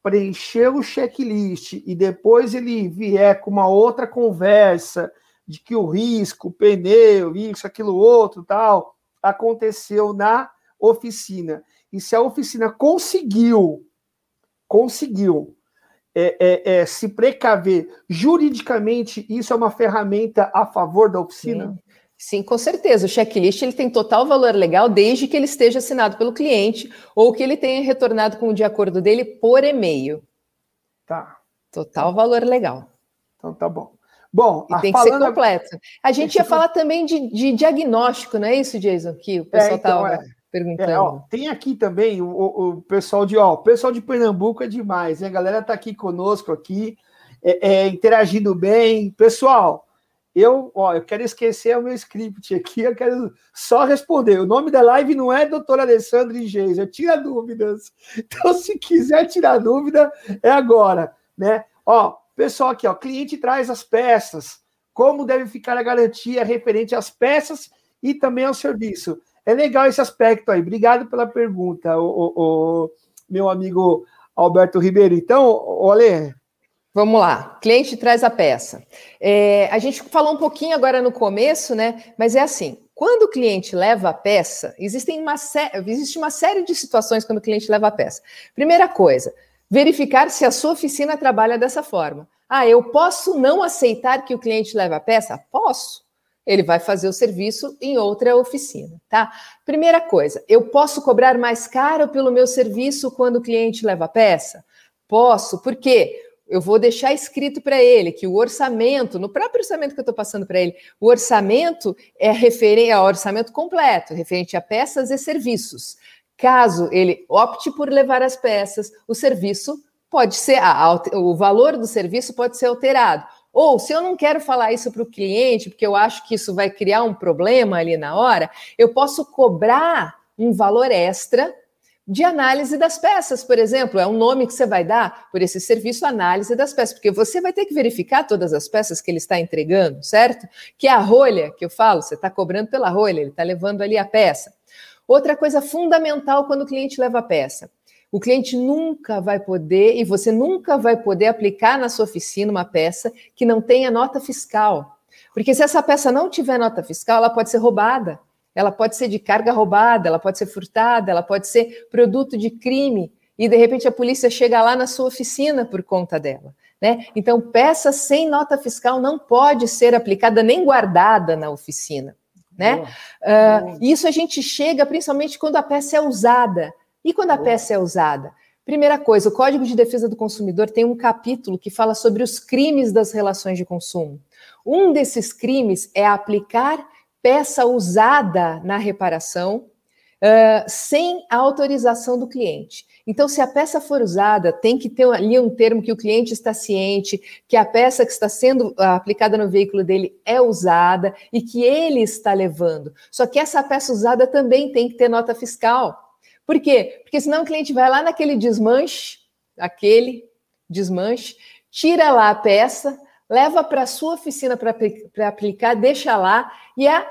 preencher o checklist e depois ele vier com uma outra conversa de que o risco, o pneu, isso, aquilo outro, tal, aconteceu na oficina. E se a oficina conseguiu, conseguiu é, é, é, se precaver juridicamente, isso é uma ferramenta a favor da oficina? Sim. Sim, com certeza. O checklist ele tem total valor legal desde que ele esteja assinado pelo cliente ou que ele tenha retornado com o de acordo dele por e-mail. Tá. Total valor legal. Então tá bom. Bom, e tem que ser completo. A gente ia falar também de, de, diagnóstico, não é isso, Jason? Que o pessoal estava é, então, é. perguntando. É, ó, tem aqui também o, o, pessoal de, ó, o pessoal de Pernambuco é demais, né? A galera está aqui conosco aqui, é, é, interagindo bem. Pessoal, eu, ó, eu quero esquecer o meu script aqui, eu quero só responder. O nome da live não é Doutor Alessandro e Geisa, tira dúvidas. Então, se quiser tirar dúvida, é agora, né? Ó, Pessoal, aqui, ó, cliente traz as peças. Como deve ficar a garantia referente às peças e também ao serviço? É legal esse aspecto aí. Obrigado pela pergunta, o, o, o meu amigo Alberto Ribeiro. Então, olha. Vamos lá, cliente traz a peça. É, a gente falou um pouquinho agora no começo, né? Mas é assim: quando o cliente leva a peça, existem uma existe uma série de situações quando o cliente leva a peça. Primeira coisa, verificar se a sua oficina trabalha dessa forma. Ah, eu posso não aceitar que o cliente leve a peça? Posso. Ele vai fazer o serviço em outra oficina, tá? Primeira coisa, eu posso cobrar mais caro pelo meu serviço quando o cliente leva a peça? Posso, por quê? Eu vou deixar escrito para ele que o orçamento, no próprio orçamento que eu estou passando para ele, o orçamento é referente ao orçamento completo, referente a peças e serviços. Caso ele opte por levar as peças, o serviço pode ser, o valor do serviço pode ser alterado. Ou, se eu não quero falar isso para o cliente, porque eu acho que isso vai criar um problema ali na hora, eu posso cobrar um valor extra de análise das peças, por exemplo. É um nome que você vai dar por esse serviço, análise das peças, porque você vai ter que verificar todas as peças que ele está entregando, certo? Que é a rolha que eu falo, você está cobrando pela rolha, ele está levando ali a peça. Outra coisa fundamental quando o cliente leva a peça. O cliente nunca vai poder, e você nunca vai poder aplicar na sua oficina uma peça que não tenha nota fiscal. Porque se essa peça não tiver nota fiscal, ela pode ser roubada, ela pode ser de carga roubada, ela pode ser furtada, ela pode ser produto de crime, e de repente a polícia chega lá na sua oficina por conta dela. Né? Então, peça sem nota fiscal não pode ser aplicada nem guardada na oficina. Né? Uh, Isso a gente chega principalmente quando a peça é usada. E quando a peça é usada? Primeira coisa, o Código de Defesa do Consumidor tem um capítulo que fala sobre os crimes das relações de consumo. Um desses crimes é aplicar peça usada na reparação uh, sem a autorização do cliente. Então, se a peça for usada, tem que ter ali um termo que o cliente está ciente, que a peça que está sendo aplicada no veículo dele é usada e que ele está levando. Só que essa peça usada também tem que ter nota fiscal. Por quê? Porque senão o cliente vai lá naquele desmanche, aquele desmanche, tira lá a peça, leva para a sua oficina para aplicar, deixa lá e a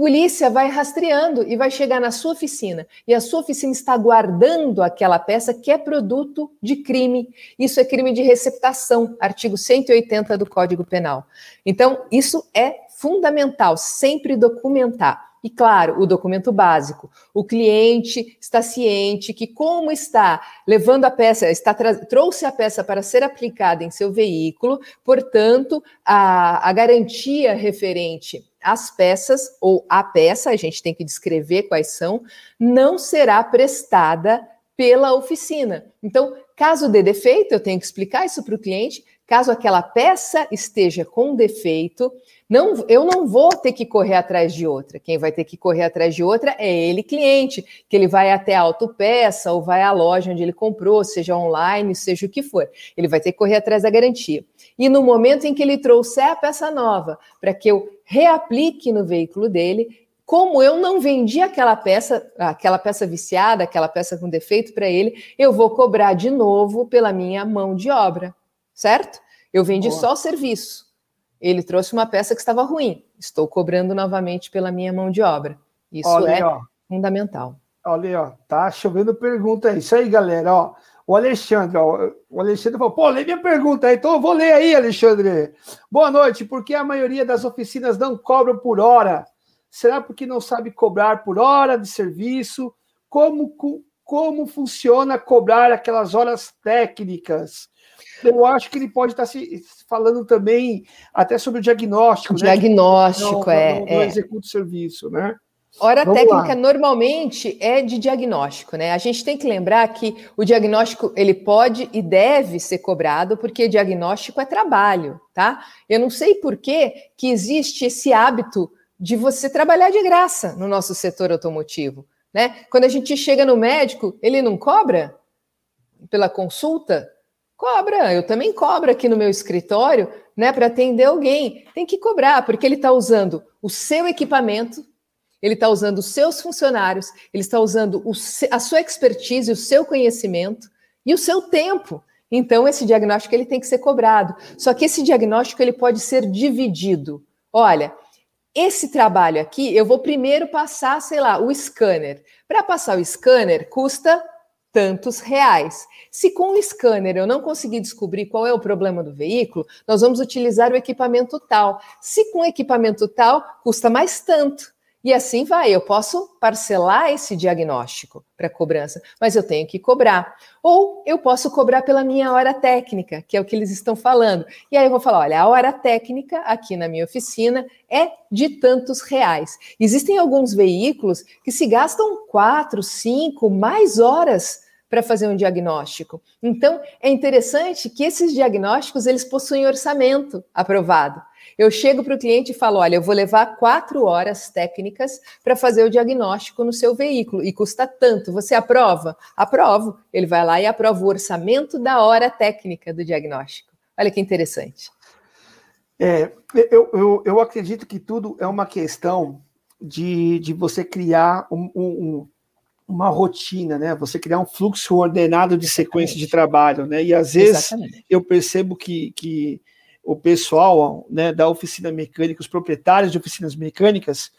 polícia vai rastreando e vai chegar na sua oficina. E a sua oficina está guardando aquela peça que é produto de crime. Isso é crime de receptação, artigo 180 do Código Penal. Então, isso é fundamental, sempre documentar. E claro, o documento básico. O cliente está ciente que, como está levando a peça, está trouxe a peça para ser aplicada em seu veículo, portanto, a, a garantia referente às peças, ou a peça, a gente tem que descrever quais são, não será prestada pela oficina. Então, caso dê defeito, eu tenho que explicar isso para o cliente. Caso aquela peça esteja com defeito, não, eu não vou ter que correr atrás de outra. Quem vai ter que correr atrás de outra é ele, cliente, que ele vai até a autopeça ou vai à loja onde ele comprou, seja online, seja o que for. Ele vai ter que correr atrás da garantia. E no momento em que ele trouxer a peça nova, para que eu reaplique no veículo dele, como eu não vendi aquela peça, aquela peça viciada, aquela peça com defeito para ele, eu vou cobrar de novo pela minha mão de obra, certo? Eu vendi Boa. só o serviço. Ele trouxe uma peça que estava ruim. Estou cobrando novamente pela minha mão de obra. Isso Olha, é ó. fundamental. Olha, ó, tá chovendo pergunta. É isso aí, galera. Ó, o Alexandre, ó, o Alexandre falou: pô, lê minha pergunta aí, então eu vou ler aí, Alexandre. Boa noite. Por que a maioria das oficinas não cobram por hora? Será porque não sabe cobrar por hora de serviço? Como, como funciona cobrar aquelas horas técnicas? eu acho que ele pode estar se falando também até sobre o diagnóstico. Né? Diagnóstico, não, é. Não, não é. executa o serviço, né? Hora Vamos técnica lá. normalmente é de diagnóstico, né? A gente tem que lembrar que o diagnóstico ele pode e deve ser cobrado porque diagnóstico é trabalho, tá? Eu não sei por que que existe esse hábito de você trabalhar de graça no nosso setor automotivo, né? Quando a gente chega no médico, ele não cobra pela consulta, Cobra, eu também cobro aqui no meu escritório, né, para atender alguém. Tem que cobrar, porque ele está usando o seu equipamento, ele está usando os seus funcionários, ele está usando o, a sua expertise, o seu conhecimento e o seu tempo. Então, esse diagnóstico ele tem que ser cobrado. Só que esse diagnóstico ele pode ser dividido. Olha, esse trabalho aqui, eu vou primeiro passar, sei lá, o scanner. Para passar o scanner, custa tantos reais. Se com o scanner eu não conseguir descobrir qual é o problema do veículo, nós vamos utilizar o equipamento tal. Se com o equipamento tal, custa mais tanto. E assim vai, eu posso parcelar esse diagnóstico para cobrança, mas eu tenho que cobrar. Ou eu posso cobrar pela minha hora técnica, que é o que eles estão falando. E aí eu vou falar: olha, a hora técnica aqui na minha oficina é de tantos reais. Existem alguns veículos que se gastam quatro, cinco, mais horas para fazer um diagnóstico. Então, é interessante que esses diagnósticos eles possuem orçamento aprovado. Eu chego para o cliente e falo: olha, eu vou levar quatro horas técnicas para fazer o diagnóstico no seu veículo e custa tanto. Você aprova? Aprovo. Ele vai lá e aprova o orçamento da hora técnica do diagnóstico. Olha que interessante. É, eu, eu, eu acredito que tudo é uma questão de, de você criar um, um, uma rotina, né? Você criar um fluxo ordenado de sequência de trabalho, né? E às vezes Exatamente. eu percebo que, que o pessoal né, da oficina mecânica, os proprietários de oficinas mecânicas,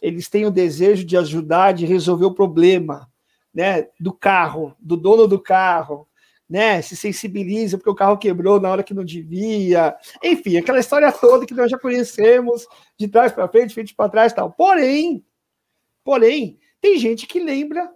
eles têm o desejo de ajudar, de resolver o problema né, do carro, do dono do carro, né, se sensibiliza porque o carro quebrou na hora que não devia, enfim, aquela história toda que nós já conhecemos, de trás para frente, frente para trás, tal. Porém, porém, tem gente que lembra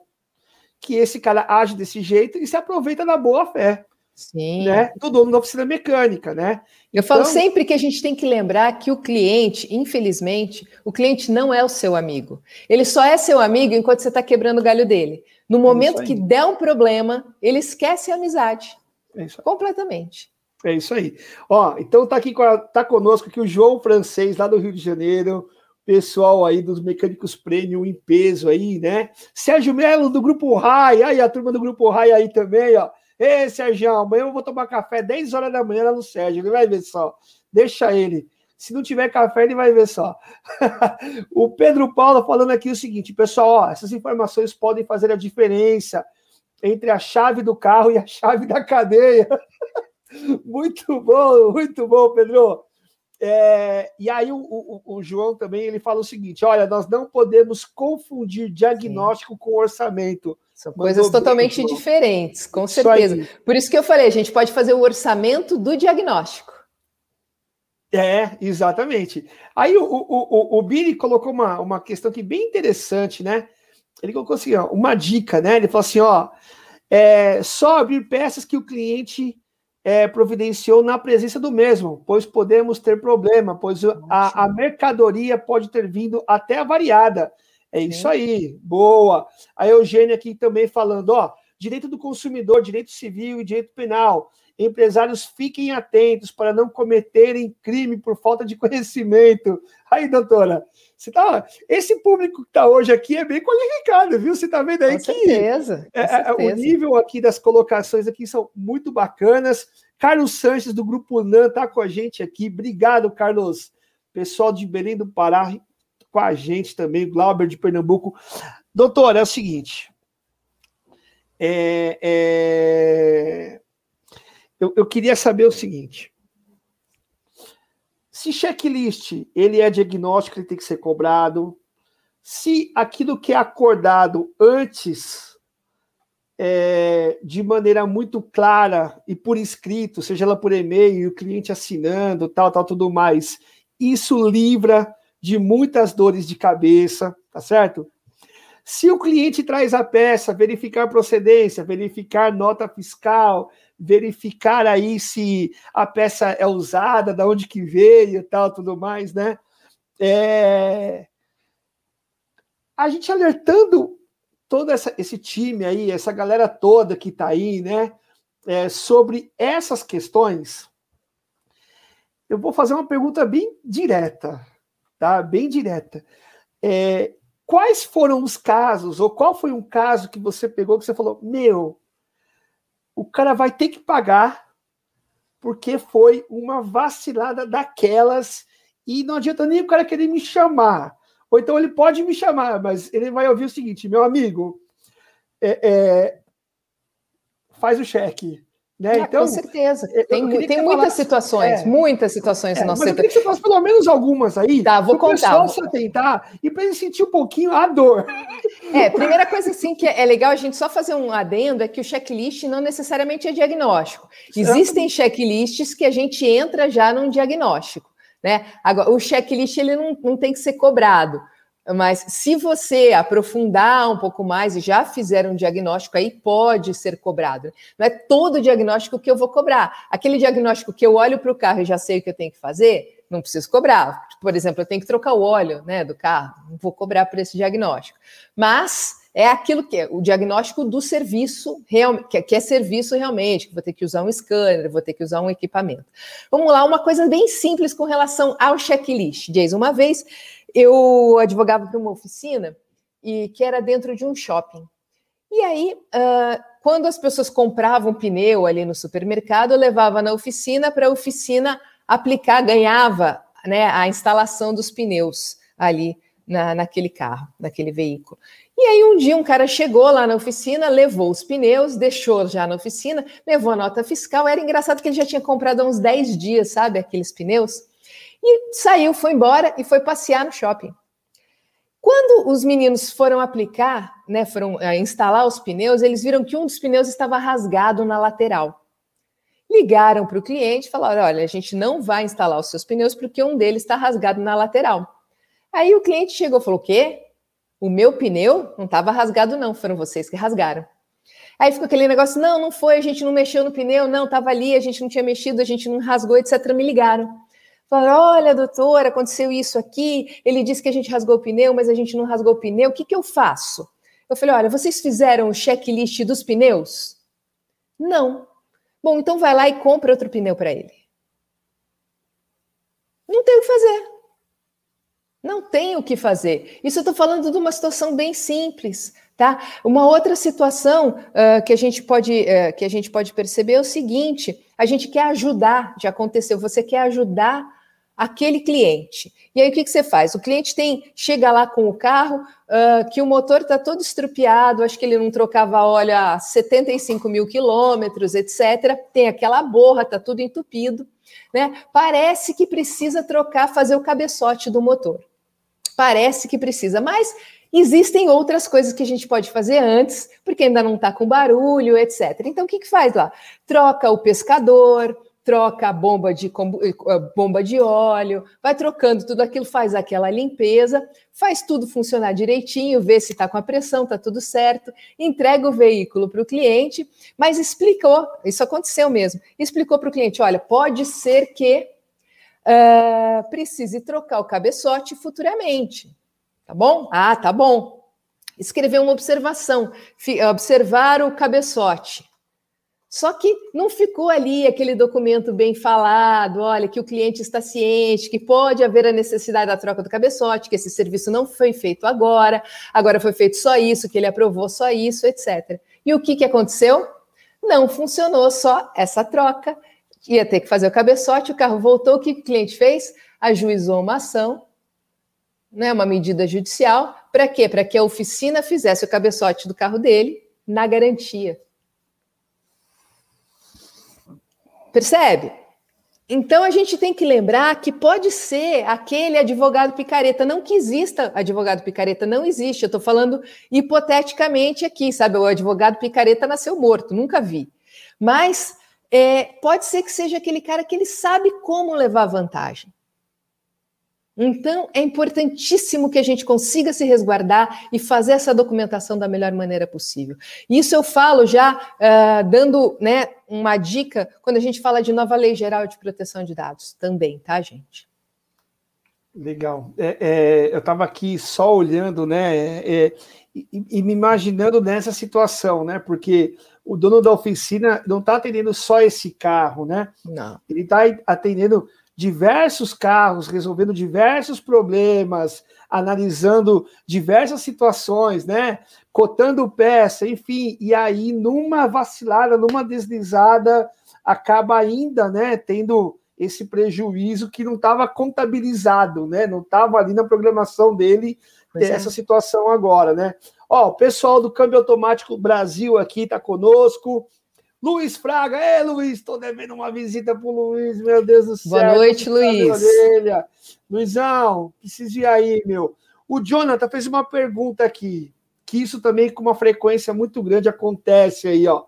que esse cara age desse jeito e se aproveita da boa fé. Sim. Né, do dono da oficina mecânica, né? Eu falo então sempre que a gente tem que lembrar que o cliente, infelizmente, o cliente não é o seu amigo. Ele só é seu amigo enquanto você está quebrando o galho dele. No é momento que der um problema, ele esquece a amizade. É completamente. É isso aí. Ó, então tá aqui tá conosco aqui o João Francês, lá do Rio de Janeiro, pessoal aí dos mecânicos premium em peso aí, né? Sérgio Melo do Grupo Rai, aí a turma do Grupo Rai aí também, ó. Ei, Sérgio, amanhã eu vou tomar café 10 horas da manhã lá no Sérgio, ele vai ver só. Deixa ele. Se não tiver café, ele vai ver só. o Pedro Paulo falando aqui o seguinte, pessoal, ó, essas informações podem fazer a diferença entre a chave do carro e a chave da cadeia. muito bom, muito bom, Pedro. É, e aí o, o, o, João também ele fala o seguinte: olha, nós não podemos confundir diagnóstico Sim. com orçamento. São coisas totalmente bem, diferentes, com certeza. Por isso que eu falei, a gente pode fazer o orçamento do diagnóstico. É, exatamente. Aí o, o, o, o Billy colocou uma, uma questão aqui bem interessante, né? Ele colocou assim, ó, uma dica, né? Ele falou assim: ó, é, só abrir peças que o cliente é, providenciou na presença do mesmo, pois podemos ter problema, pois a, a mercadoria pode ter vindo até avariada. É isso aí, boa. A Eugênia aqui também falando, ó, direito do consumidor, direito civil e direito penal. Empresários fiquem atentos para não cometerem crime por falta de conhecimento. Aí, doutora, você tá, esse público que está hoje aqui é bem qualificado, viu? Você está vendo aí com que certeza, é, é, o nível aqui das colocações aqui são muito bacanas. Carlos Sanches, do Grupo NAN, está com a gente aqui. Obrigado, Carlos. Pessoal de Belém do Pará com a gente também, Glauber de Pernambuco. Doutor, é o seguinte. É, é... Eu, eu queria saber o seguinte. Se checklist ele é diagnóstico, ele tem que ser cobrado. Se aquilo que é acordado antes, é, de maneira muito clara e por escrito, seja ela por e-mail, o cliente assinando, tal, tal, tudo mais, isso livra de muitas dores de cabeça, tá certo? Se o cliente traz a peça, verificar procedência, verificar nota fiscal, verificar aí se a peça é usada, da onde que veio e tal, tudo mais, né? É... A gente alertando todo essa, esse time aí, essa galera toda que está aí, né? É, sobre essas questões, eu vou fazer uma pergunta bem direta, tá? Bem direta. É, quais foram os casos, ou qual foi um caso que você pegou que você falou, meu, o cara vai ter que pagar porque foi uma vacilada daquelas e não adianta nem o cara querer me chamar. Ou então ele pode me chamar, mas ele vai ouvir o seguinte, meu amigo, é, é, faz o cheque. Né? Ah, então, com certeza. Tem, tem muitas falasse, situações, é, muitas situações é, no nosso mas setor. Eu queria que você falasse pelo menos algumas aí. Tá, vou contar. Se atentar e para ele sentir um pouquinho a dor. É, primeira coisa assim que é legal a gente só fazer um adendo é que o checklist não necessariamente é diagnóstico. Existem checklists que a gente entra já num diagnóstico. Né? Agora, o checklist ele não, não tem que ser cobrado. Mas se você aprofundar um pouco mais e já fizer um diagnóstico, aí pode ser cobrado. Não é todo diagnóstico que eu vou cobrar. Aquele diagnóstico que eu olho para o carro e já sei o que eu tenho que fazer, não preciso cobrar. Por exemplo, eu tenho que trocar o óleo né, do carro, não vou cobrar por esse diagnóstico. Mas é aquilo que é o diagnóstico do serviço, real, que, é, que é serviço realmente, que vou ter que usar um scanner, vou ter que usar um equipamento. Vamos lá, uma coisa bem simples com relação ao checklist. Jason, uma vez eu advogava para uma oficina e que era dentro de um shopping. E aí, uh, quando as pessoas compravam pneu ali no supermercado, eu levava na oficina para a oficina aplicar, ganhava né, a instalação dos pneus ali na, naquele carro, naquele veículo. E aí um dia um cara chegou lá na oficina, levou os pneus, deixou já na oficina, levou a nota fiscal. Era engraçado que ele já tinha comprado há uns 10 dias, sabe, aqueles pneus. E saiu, foi embora e foi passear no shopping. Quando os meninos foram aplicar, né, foram é, instalar os pneus, eles viram que um dos pneus estava rasgado na lateral. Ligaram para o cliente e falaram: olha, a gente não vai instalar os seus pneus porque um deles está rasgado na lateral. Aí o cliente chegou e falou: o quê? O meu pneu não estava rasgado, não, foram vocês que rasgaram. Aí ficou aquele negócio, não, não foi, a gente não mexeu no pneu, não, estava ali, a gente não tinha mexido, a gente não rasgou, etc. Me ligaram. Falaram, olha, doutora, aconteceu isso aqui, ele disse que a gente rasgou o pneu, mas a gente não rasgou o pneu, o que, que eu faço? Eu falei, olha, vocês fizeram o checklist dos pneus? Não. Bom, então vai lá e compra outro pneu para ele. Não tem o que fazer. Não tem o que fazer. Isso eu estou falando de uma situação bem simples. Tá? Uma outra situação uh, que, a gente pode, uh, que a gente pode perceber é o seguinte: a gente quer ajudar, já aconteceu, você quer ajudar aquele cliente. E aí o que, que você faz? O cliente tem chega lá com o carro, uh, que o motor está todo estrupiado, acho que ele não trocava óleo há 75 mil quilômetros, etc. Tem aquela borra, está tudo entupido. Né? Parece que precisa trocar, fazer o cabeçote do motor. Parece que precisa, mas Existem outras coisas que a gente pode fazer antes, porque ainda não está com barulho, etc. Então, o que, que faz lá? Troca o pescador, troca a bomba de, eh, bomba de óleo, vai trocando tudo aquilo, faz aquela limpeza, faz tudo funcionar direitinho, vê se está com a pressão, está tudo certo, entrega o veículo para o cliente, mas explicou, isso aconteceu mesmo, explicou para o cliente: olha, pode ser que uh, precise trocar o cabeçote futuramente. Tá bom? Ah, tá bom. Escrever uma observação, observar o cabeçote. Só que não ficou ali aquele documento bem falado, olha, que o cliente está ciente, que pode haver a necessidade da troca do cabeçote, que esse serviço não foi feito agora, agora foi feito só isso, que ele aprovou só isso, etc. E o que, que aconteceu? Não funcionou só essa troca, ia ter que fazer o cabeçote, o carro voltou, o que o cliente fez? Ajuizou uma ação né, uma medida judicial, para quê? Para que a oficina fizesse o cabeçote do carro dele na garantia. Percebe? Então a gente tem que lembrar que pode ser aquele advogado picareta, não que exista advogado picareta, não existe. Eu estou falando hipoteticamente aqui, sabe? O advogado picareta nasceu morto, nunca vi. Mas é, pode ser que seja aquele cara que ele sabe como levar vantagem. Então, é importantíssimo que a gente consiga se resguardar e fazer essa documentação da melhor maneira possível. Isso eu falo já uh, dando né, uma dica quando a gente fala de nova lei geral de proteção de dados também, tá, gente? Legal. É, é, eu estava aqui só olhando, né, é, e, e, me imaginando nessa situação, né, porque o dono da oficina não está atendendo só esse carro, né? Não. Ele está atendendo diversos carros, resolvendo diversos problemas, analisando diversas situações, né? Cotando peça, enfim, e aí numa vacilada, numa deslizada, acaba ainda, né, tendo esse prejuízo que não estava contabilizado, né? Não estava ali na programação dele ter é. essa situação agora, né? Ó, o pessoal do câmbio automático Brasil aqui está conosco. Luiz Fraga, é Luiz, estou devendo uma visita para o Luiz, meu Deus do céu. Boa noite, Luiz. Luizão, preciso ir aí, meu. O Jonathan fez uma pergunta aqui, que isso também com uma frequência muito grande acontece aí, ó.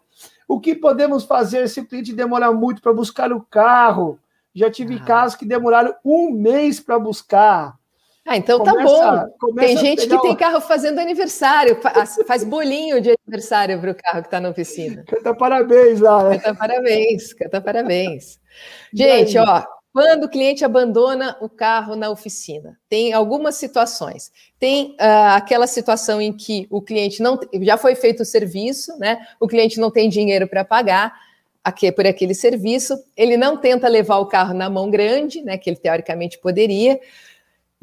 O que podemos fazer se o cliente demorar muito para buscar o carro? Já tive ah. casos que demoraram um mês para buscar. Ah, então tá começa, tá bom. Tem gente que tem carro fazendo aniversário, faz bolinho de aniversário para o carro que está na oficina. Canta parabéns lá. Né? Canta parabéns, canta parabéns. Gente, ó, quando o cliente abandona o carro na oficina, tem algumas situações. Tem uh, aquela situação em que o cliente não já foi feito o serviço, né? O cliente não tem dinheiro para pagar aqui, por aquele serviço, ele não tenta levar o carro na mão grande, né? Que ele teoricamente poderia.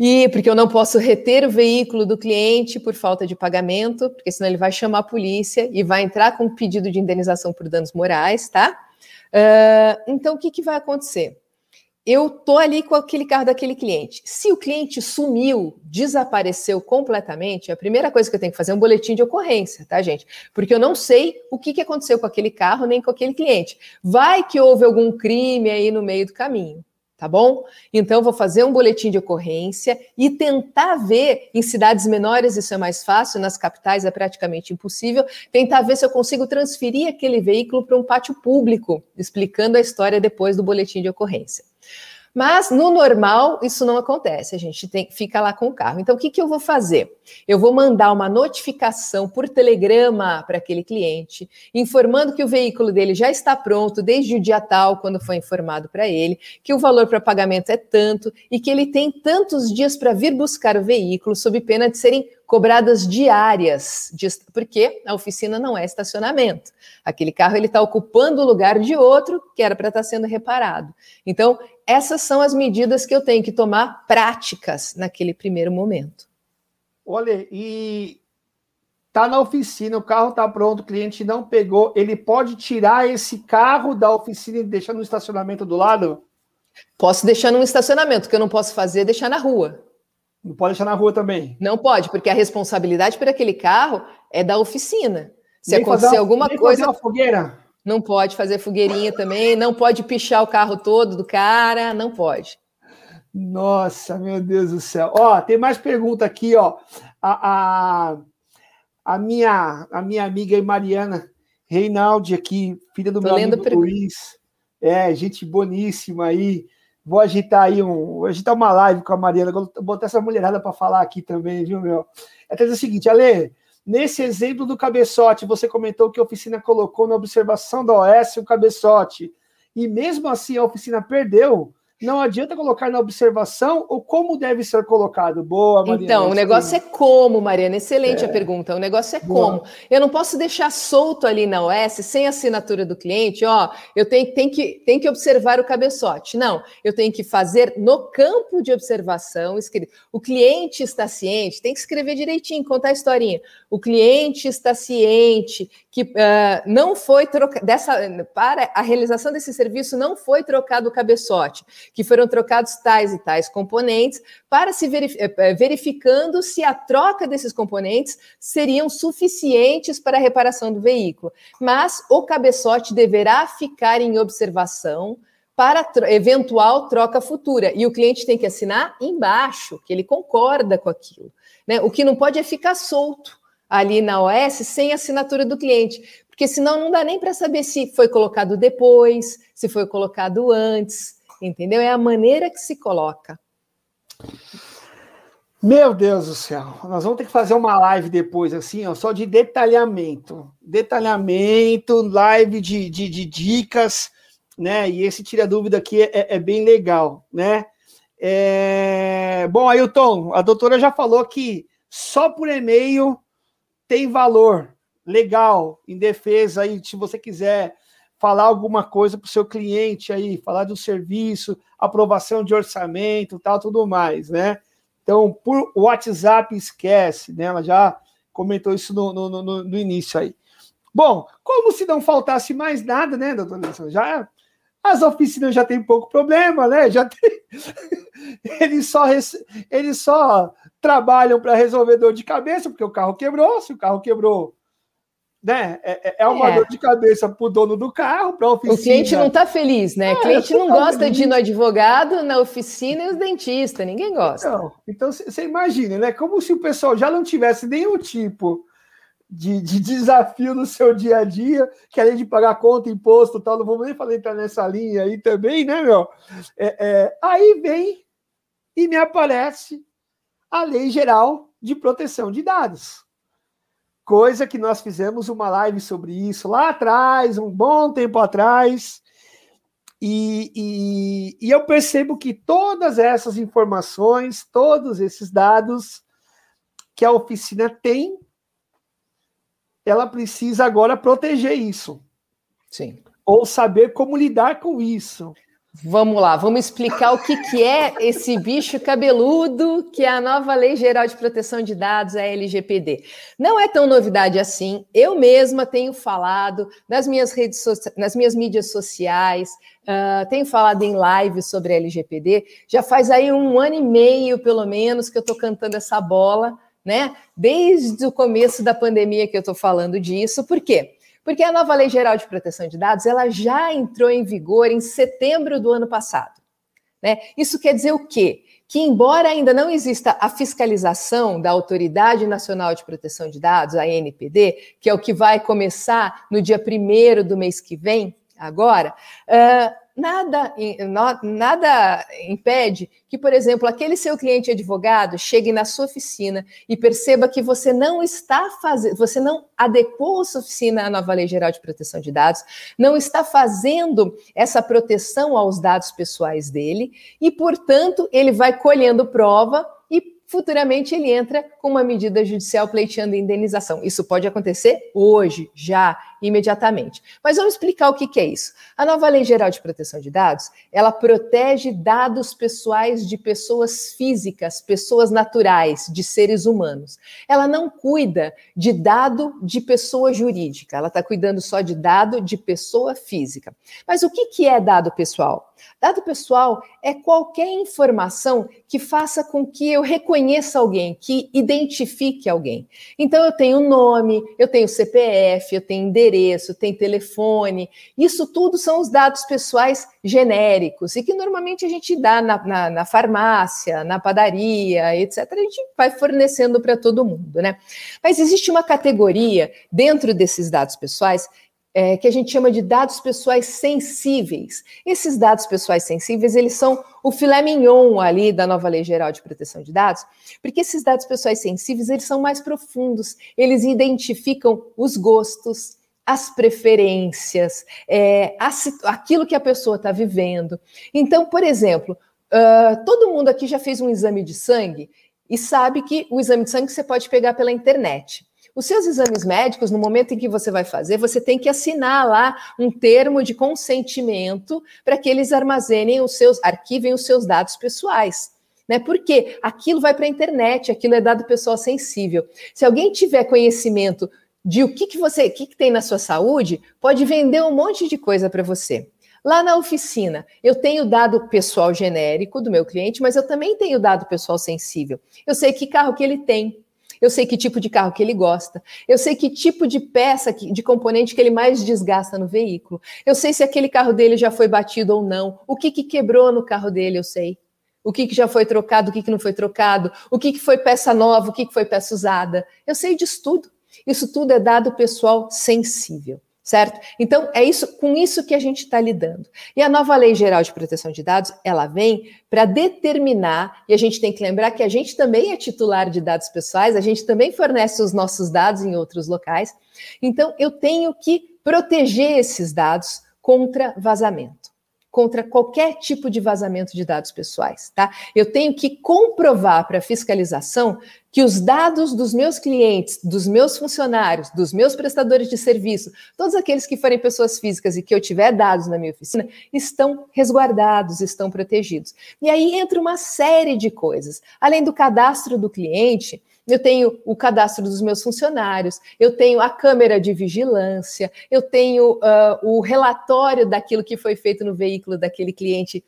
E porque eu não posso reter o veículo do cliente por falta de pagamento, porque senão ele vai chamar a polícia e vai entrar com um pedido de indenização por danos morais, tá? Uh, então, o que, que vai acontecer? Eu tô ali com aquele carro daquele cliente. Se o cliente sumiu, desapareceu completamente, a primeira coisa que eu tenho que fazer é um boletim de ocorrência, tá, gente? Porque eu não sei o que, que aconteceu com aquele carro nem com aquele cliente. Vai que houve algum crime aí no meio do caminho tá bom? Então, vou fazer um boletim de ocorrência e tentar ver, em cidades menores isso é mais fácil, nas capitais é praticamente impossível, tentar ver se eu consigo transferir aquele veículo para um pátio público, explicando a história depois do boletim de ocorrência. Mas no normal isso não acontece, a gente tem, fica lá com o carro. Então o que, que eu vou fazer? Eu vou mandar uma notificação por telegrama para aquele cliente, informando que o veículo dele já está pronto desde o dia tal, quando foi informado para ele, que o valor para pagamento é tanto e que ele tem tantos dias para vir buscar o veículo, sob pena de serem cobradas diárias, porque a oficina não é estacionamento. Aquele carro ele está ocupando o lugar de outro que era para estar tá sendo reparado. Então, essas são as medidas que eu tenho que tomar práticas naquele primeiro momento. Olha, e tá na oficina, o carro está pronto, o cliente não pegou, ele pode tirar esse carro da oficina e deixar no estacionamento do lado? Posso deixar no estacionamento, o que eu não posso fazer é deixar na rua. Não pode deixar na rua também. Não pode, porque a responsabilidade por aquele carro é da oficina. Se nem acontecer fazer, alguma coisa. Fazer uma fogueira. Não pode fazer fogueirinha também, não pode pichar o carro todo do cara, não pode. Nossa, meu Deus do céu. Ó, tem mais pergunta aqui, ó. A, a, a minha, a minha amiga Mariana Reinaldi aqui, filha do Tô meu amigo Luiz. É, gente boníssima aí. Vou agitar aí um. Vou agitar uma live com a Mariana. Vou botar essa mulherada para falar aqui também, viu, meu? É dizer o seguinte, Ale, nesse exemplo do cabeçote, você comentou que a oficina colocou na observação da OS o cabeçote. E mesmo assim a oficina perdeu não adianta colocar na observação ou como deve ser colocado. Boa, Mariana. Então, o negócio é como, Mariana. Excelente é. a pergunta. O negócio é Boa. como. Eu não posso deixar solto ali na OS, sem assinatura do cliente, ó, eu tenho, tenho, que, tenho que observar o cabeçote. Não, eu tenho que fazer no campo de observação escrito. O cliente está ciente, tem que escrever direitinho, contar a historinha. O cliente está ciente que uh, não foi trocado, para a realização desse serviço não foi trocado o cabeçote que foram trocados tais e tais componentes, para se verif eh, eh, verificando se a troca desses componentes seriam suficientes para a reparação do veículo. Mas o cabeçote deverá ficar em observação para eventual troca futura. E o cliente tem que assinar embaixo, que ele concorda com aquilo. Né? O que não pode é ficar solto ali na OS sem assinatura do cliente, porque senão não dá nem para saber se foi colocado depois, se foi colocado antes entendeu? É a maneira que se coloca. Meu Deus do céu, nós vamos ter que fazer uma live depois, assim, ó, só de detalhamento. Detalhamento, live de, de, de dicas, né? E esse tira dúvida aqui é, é bem legal, né? É... Bom, Ailton, a doutora já falou que só por e-mail tem valor legal em defesa aí, se você quiser falar alguma coisa para o seu cliente aí, falar do serviço, aprovação de orçamento, tal, tudo mais, né? Então, por WhatsApp, esquece, né? Ela já comentou isso no, no, no, no início aí. Bom, como se não faltasse mais nada, né, doutor Nelson? Já as oficinas já tem pouco problema, né? Já tem... eles só eles só trabalham para resolver dor de cabeça, porque o carro quebrou. Se o carro quebrou, né? É, é, é uma é. dor de cabeça para o dono do carro, para a oficina. O cliente não está feliz, né? o é, cliente não gosta feliz. de ir no advogado, na oficina e os dentistas, ninguém gosta. Não. Então, você imagina, né? Como se o pessoal já não tivesse nenhum tipo de, de desafio no seu dia a dia, que além de pagar conta, imposto tal, não vamos nem falar entrar nessa linha aí também, né, meu? É, é, aí vem e me aparece a Lei Geral de Proteção de Dados coisa que nós fizemos uma live sobre isso lá atrás, um bom tempo atrás. E, e, e, eu percebo que todas essas informações, todos esses dados que a oficina tem, ela precisa agora proteger isso. Sim. Ou saber como lidar com isso. Vamos lá, vamos explicar o que, que é esse bicho cabeludo, que é a nova Lei Geral de Proteção de Dados, a LGPD. Não é tão novidade assim. Eu mesma tenho falado nas minhas redes nas minhas mídias sociais, uh, tenho falado em live sobre LGPD. Já faz aí um ano e meio, pelo menos, que eu estou cantando essa bola, né? Desde o começo da pandemia que eu estou falando disso. Por quê? Porque a nova Lei Geral de Proteção de Dados ela já entrou em vigor em setembro do ano passado. Né? Isso quer dizer o quê? Que, embora ainda não exista a fiscalização da Autoridade Nacional de Proteção de Dados, a ANPD, que é o que vai começar no dia primeiro do mês que vem, agora, nada, nada impede que, por exemplo, aquele seu cliente advogado chegue na sua oficina e perceba que você não está fazendo, você não adequou sua oficina à nova Lei Geral de Proteção de Dados, não está fazendo essa proteção aos dados pessoais dele, e, portanto, ele vai colhendo prova futuramente ele entra com uma medida judicial pleiteando indenização. Isso pode acontecer hoje, já, imediatamente. Mas vamos explicar o que, que é isso. A nova Lei Geral de Proteção de Dados, ela protege dados pessoais de pessoas físicas, pessoas naturais, de seres humanos. Ela não cuida de dado de pessoa jurídica, ela está cuidando só de dado de pessoa física. Mas o que, que é dado pessoal? Dado pessoal é qualquer informação que faça com que eu reconheça alguém, que identifique alguém. Então, eu tenho nome, eu tenho CPF, eu tenho endereço, tem telefone. Isso tudo são os dados pessoais genéricos e que normalmente a gente dá na, na, na farmácia, na padaria, etc. A gente vai fornecendo para todo mundo, né? Mas existe uma categoria dentro desses dados pessoais é, que a gente chama de dados pessoais sensíveis. Esses dados pessoais sensíveis, eles são o filé mignon ali da nova Lei Geral de Proteção de Dados, porque esses dados pessoais sensíveis, eles são mais profundos, eles identificam os gostos, as preferências, é, aquilo que a pessoa está vivendo. Então, por exemplo, uh, todo mundo aqui já fez um exame de sangue e sabe que o exame de sangue você pode pegar pela internet. Os seus exames médicos, no momento em que você vai fazer, você tem que assinar lá um termo de consentimento para que eles armazenem os seus, arquivem os seus dados pessoais. Né? Porque aquilo vai para a internet, aquilo é dado pessoal sensível. Se alguém tiver conhecimento de o que, que você que, que tem na sua saúde, pode vender um monte de coisa para você. Lá na oficina, eu tenho dado pessoal genérico do meu cliente, mas eu também tenho dado pessoal sensível. Eu sei que carro que ele tem, eu sei que tipo de carro que ele gosta, eu sei que tipo de peça, de componente que ele mais desgasta no veículo, eu sei se aquele carro dele já foi batido ou não, o que, que quebrou no carro dele, eu sei. O que, que já foi trocado, o que, que não foi trocado, o que, que foi peça nova, o que, que foi peça usada. Eu sei disso tudo. Isso tudo é dado pessoal sensível certo? Então, é isso com isso que a gente está lidando. E a nova Lei Geral de Proteção de Dados, ela vem para determinar, e a gente tem que lembrar que a gente também é titular de dados pessoais, a gente também fornece os nossos dados em outros locais. Então, eu tenho que proteger esses dados contra vazamento contra qualquer tipo de vazamento de dados pessoais, tá? Eu tenho que comprovar para a fiscalização que os dados dos meus clientes, dos meus funcionários, dos meus prestadores de serviço, todos aqueles que forem pessoas físicas e que eu tiver dados na minha oficina, estão resguardados, estão protegidos. E aí entra uma série de coisas. Além do cadastro do cliente, eu tenho o cadastro dos meus funcionários, eu tenho a câmera de vigilância, eu tenho uh, o relatório daquilo que foi feito no veículo daquele cliente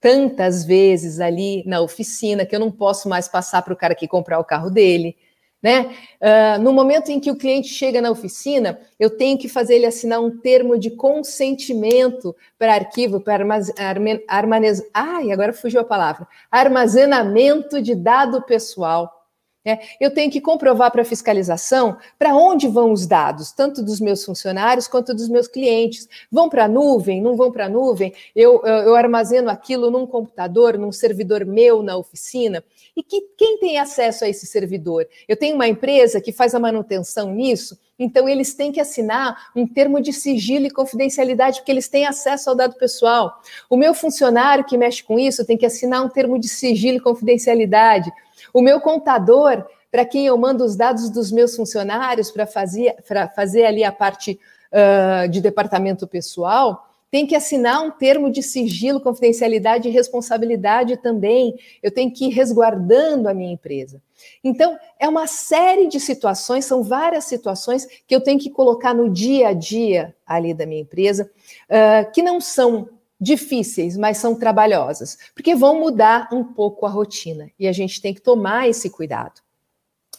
tantas vezes ali na oficina que eu não posso mais passar para o cara que comprar o carro dele. Né? Uh, no momento em que o cliente chega na oficina, eu tenho que fazer ele assinar um termo de consentimento para arquivo, para armazenamento. Ai, agora fugiu a palavra. Armazenamento de dado pessoal. É, eu tenho que comprovar para a fiscalização para onde vão os dados, tanto dos meus funcionários quanto dos meus clientes. Vão para a nuvem? Não vão para a nuvem? Eu, eu, eu, armazeno aquilo num computador, num servidor meu na oficina. E que, quem tem acesso a esse servidor? Eu tenho uma empresa que faz a manutenção nisso, então eles têm que assinar um termo de sigilo e confidencialidade, porque eles têm acesso ao dado pessoal. O meu funcionário que mexe com isso tem que assinar um termo de sigilo e confidencialidade. O meu contador, para quem eu mando os dados dos meus funcionários para fazer, fazer ali a parte uh, de departamento pessoal, tem que assinar um termo de sigilo, confidencialidade e responsabilidade também. Eu tenho que ir resguardando a minha empresa. Então, é uma série de situações, são várias situações que eu tenho que colocar no dia a dia ali da minha empresa, uh, que não são difíceis, mas são trabalhosas, porque vão mudar um pouco a rotina e a gente tem que tomar esse cuidado.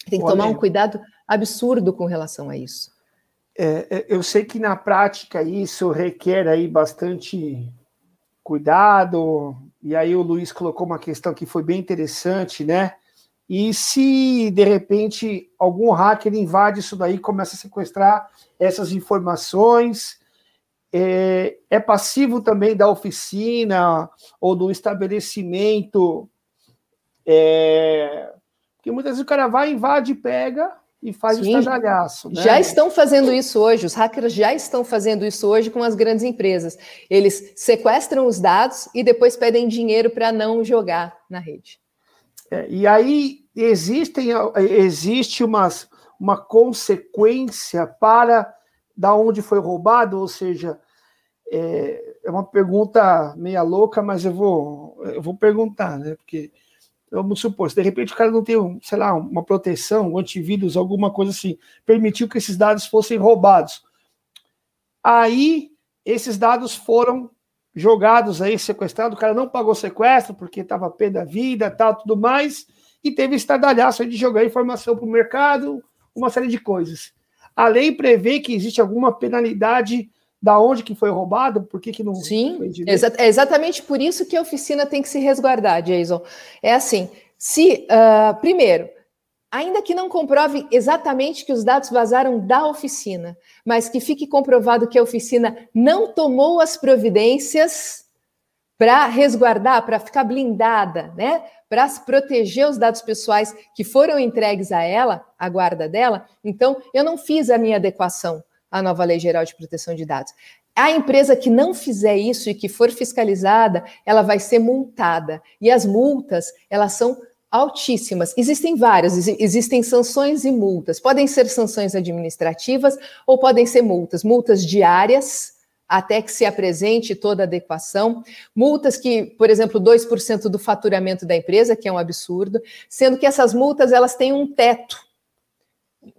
Tem que Olha, tomar um cuidado absurdo com relação a isso. É, é, eu sei que na prática isso requer aí bastante cuidado, e aí o Luiz colocou uma questão que foi bem interessante, né? E se de repente algum hacker invade isso daí, começa a sequestrar essas informações, é, é passivo também da oficina ou do estabelecimento. É, porque muitas vezes o cara vai, invade, pega e faz Sim, o estardalhaço. Né? Já estão fazendo isso hoje, os hackers já estão fazendo isso hoje com as grandes empresas. Eles sequestram os dados e depois pedem dinheiro para não jogar na rede. É, e aí existem, existe umas, uma consequência para da onde foi roubado, ou seja, é, é uma pergunta meia louca, mas eu vou, eu vou perguntar, né? Porque vamos supor, se de repente o cara não tem, sei lá, uma proteção, um antivírus, alguma coisa assim, permitiu que esses dados fossem roubados. Aí esses dados foram jogados aí, sequestrados, o cara não pagou sequestro porque estava pé da vida, tal, tudo mais, e teve estardalhaço de jogar informação para o mercado, uma série de coisas. A lei prevê que existe alguma penalidade da onde que foi roubado, por que, que não. Sim, exa é exatamente por isso que a oficina tem que se resguardar, Jason. É assim: se, uh, primeiro, ainda que não comprove exatamente que os dados vazaram da oficina, mas que fique comprovado que a oficina não tomou as providências para resguardar, para ficar blindada, né? Para proteger os dados pessoais que foram entregues a ela, a guarda dela. Então, eu não fiz a minha adequação à nova Lei Geral de Proteção de Dados. A empresa que não fizer isso e que for fiscalizada, ela vai ser multada. E as multas, elas são altíssimas. Existem várias, existem sanções e multas. Podem ser sanções administrativas ou podem ser multas, multas diárias, até que se apresente toda a adequação. Multas que, por exemplo, 2% do faturamento da empresa, que é um absurdo, sendo que essas multas elas têm um teto,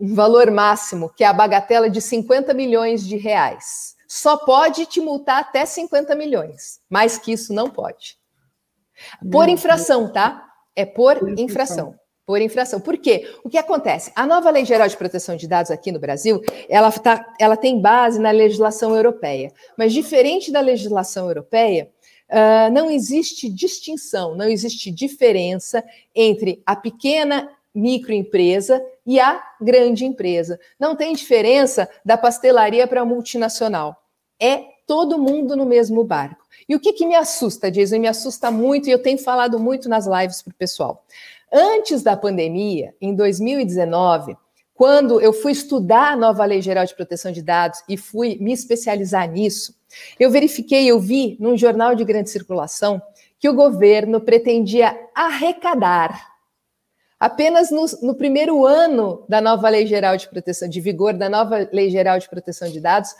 um valor máximo, que é a bagatela de 50 milhões de reais. Só pode te multar até 50 milhões. Mais que isso não pode. Por infração, tá? É por infração por infração. Por quê? O que acontece? A nova Lei Geral de Proteção de Dados aqui no Brasil, ela, tá, ela tem base na legislação europeia. Mas diferente da legislação europeia, uh, não existe distinção, não existe diferença entre a pequena microempresa e a grande empresa. Não tem diferença da pastelaria para a multinacional. É todo mundo no mesmo barco. E o que, que me assusta, Jason? Me assusta muito, e eu tenho falado muito nas lives para o pessoal. Antes da pandemia, em 2019, quando eu fui estudar a nova Lei Geral de Proteção de Dados e fui me especializar nisso, eu verifiquei, eu vi num jornal de grande circulação que o governo pretendia arrecadar apenas no, no, primeiro ano da nova Lei Geral de Proteção de vigor, da nova Lei Geral de Proteção de Dados,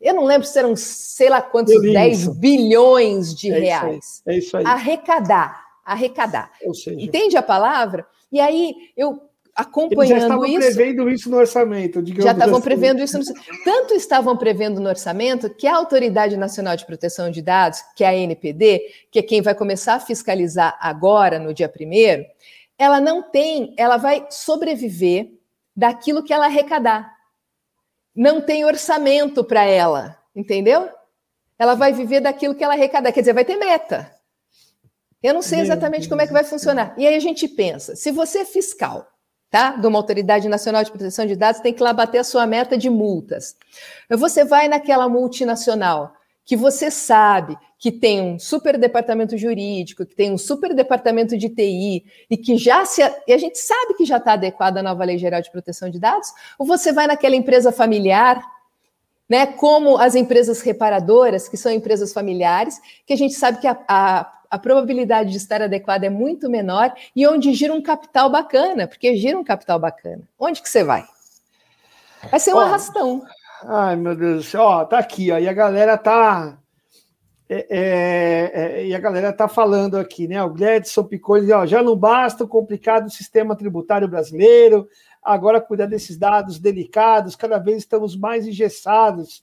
eu não lembro se eram sei lá quantos 10 isso. bilhões de é reais. Isso é isso aí. Arrecadar arrecadar. Entende a palavra? E aí eu acompanhando Eles já estavam isso. prevendo isso no orçamento. Já estavam assim. prevendo isso. No... Tanto estavam prevendo no orçamento que a Autoridade Nacional de Proteção de Dados, que é a NPD, que é quem vai começar a fiscalizar agora, no dia primeiro, ela não tem, ela vai sobreviver daquilo que ela arrecadar. Não tem orçamento para ela, entendeu? Ela vai viver daquilo que ela arrecadar, quer dizer, vai ter meta. Eu não sei exatamente como é que vai funcionar. E aí a gente pensa, se você é fiscal, tá? De uma autoridade nacional de proteção de dados, tem que lá bater a sua meta de multas. Você vai naquela multinacional que você sabe que tem um super departamento jurídico, que tem um super departamento de TI e que já se e a gente sabe que já está adequada à nova lei geral de proteção de dados, ou você vai naquela empresa familiar né, como as empresas reparadoras, que são empresas familiares, que a gente sabe que a, a a probabilidade de estar adequada é muito menor e onde gira um capital bacana, porque gira um capital bacana. Onde que você vai? Vai ser um ó, arrastão. Ai, meu Deus do céu. Ó, tá aqui, ó, e a galera tá. É, é, é, e a galera tá falando aqui, né? O Gledson Piconi, ó, já não basta o complicado sistema tributário brasileiro, agora cuidar desses dados delicados, cada vez estamos mais engessados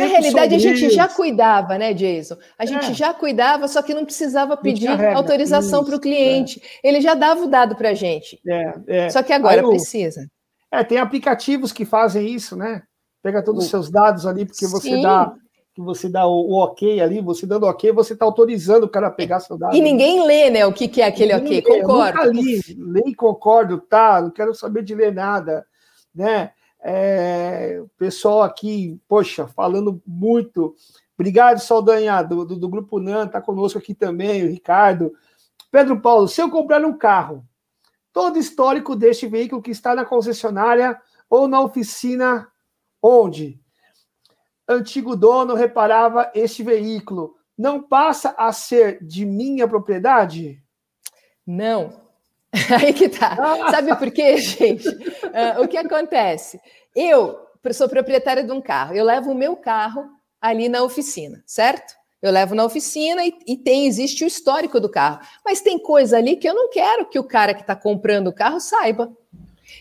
na realidade, a gente já cuidava, né, Jason? A gente é. já cuidava, só que não precisava pedir autorização para o cliente. É. Ele já dava o dado para a gente. É, é. Só que agora precisa. É, tem aplicativos que fazem isso, né? Pega todos os seus dados ali, porque você Sim. dá que você dá o, o, ok ali, você dando ok, você está autorizando o cara a pegar seu dado. E ninguém lê, né, o que, que é aquele ninguém ok, lê, concordo. Eu nunca li, concordo, tá, não quero saber de ler nada, né? É, pessoal aqui, poxa, falando muito. Obrigado, Saldanha, do, do, do Grupo NAN, está conosco aqui também, o Ricardo. Pedro Paulo, se eu comprar um carro, todo histórico deste veículo que está na concessionária ou na oficina, onde antigo dono reparava este veículo, não passa a ser de minha propriedade? Não. Aí que tá. Sabe por quê, gente? Uh, o que acontece? Eu sou proprietária de um carro, eu levo o meu carro ali na oficina, certo? Eu levo na oficina e, e, tem, existe o histórico do carro. Mas tem coisa ali que eu não quero que o cara que está comprando o carro saiba.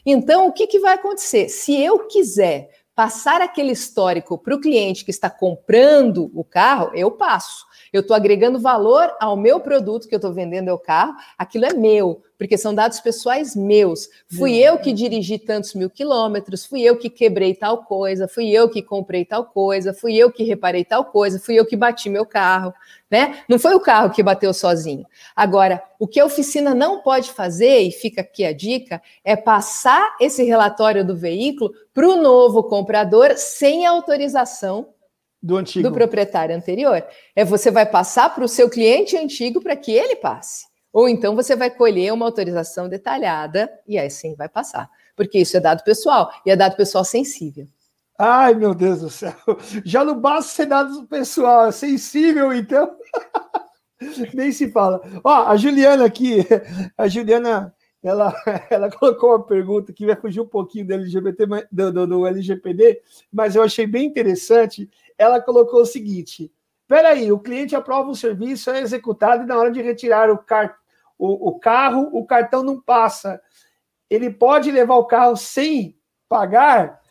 Então, o que, que vai acontecer? Se eu quiser passar aquele histórico para o cliente que está comprando o carro, eu passo. Eu estou agregando valor ao meu produto que eu estou vendendo é o carro, aquilo é meu, porque são dados pessoais meus. Fui uhum. eu que dirigi tantos mil quilômetros, fui eu que quebrei tal coisa, fui eu que comprei tal coisa, fui eu que reparei tal coisa, fui eu que bati meu carro, né? Não foi o carro que bateu sozinho. Agora, o que a oficina não pode fazer, e fica aqui a dica, é passar esse relatório do veículo para o novo comprador sem autorização do antigo. Do proprietário anterior. É você vai passar para o seu cliente antigo para que ele passe. Ou então você vai colher uma autorização detalhada e aí sim vai passar. Porque isso é dado pessoal e é dado pessoal sensível. Ai, meu Deus do céu. Já não basta ser dado pessoal, é sensível, então. Nem se fala. Ó, a Juliana aqui, a Juliana, ela, ela colocou uma pergunta que vai fugir um pouquinho do LGBT, do, do, do LGPD, mas eu achei bem interessante ela colocou o seguinte: peraí, o cliente aprova o serviço, é executado e na hora de retirar o, car o, o carro, o cartão não passa. Ele pode levar o carro sem pagar?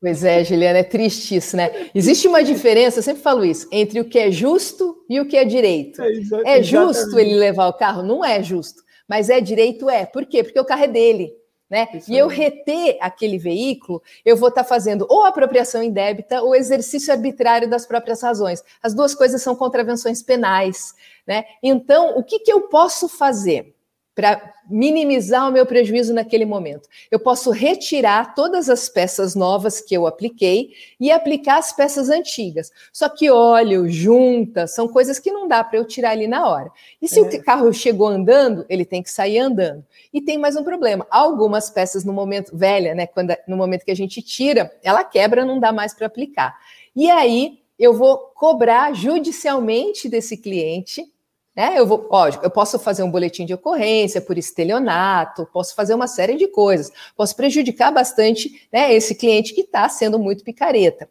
Pois é, Juliana, é triste isso, né? Existe uma diferença, eu sempre falo isso, entre o que é justo e o que é direito. É, é justo ele levar o carro? Não é justo. Mas é direito? É. Por quê? Porque o carro é dele. Né? e eu reter aquele veículo, eu vou estar tá fazendo ou apropriação indébita ou exercício arbitrário das próprias razões. As duas coisas são contravenções penais. Né? Então, o que, que eu posso fazer? Para minimizar o meu prejuízo naquele momento. Eu posso retirar todas as peças novas que eu apliquei e aplicar as peças antigas. Só que óleo, junta, são coisas que não dá para eu tirar ali na hora. E se é. o carro chegou andando, ele tem que sair andando. E tem mais um problema. Algumas peças no momento velha, né, quando no momento que a gente tira, ela quebra, não dá mais para aplicar. E aí eu vou cobrar judicialmente desse cliente né? Eu vou, lógico, eu posso fazer um boletim de ocorrência por estelionato, posso fazer uma série de coisas, posso prejudicar bastante né, esse cliente que está sendo muito picareta.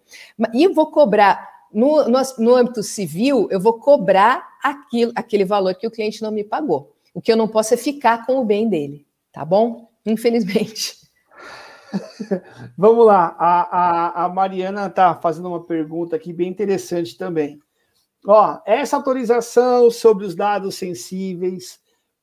E vou cobrar, no, no, no âmbito civil, eu vou cobrar aquilo, aquele valor que o cliente não me pagou. O que eu não posso é ficar com o bem dele, tá bom? Infelizmente. Vamos lá, a, a, a Mariana está fazendo uma pergunta aqui bem interessante também. Ó, essa autorização sobre os dados sensíveis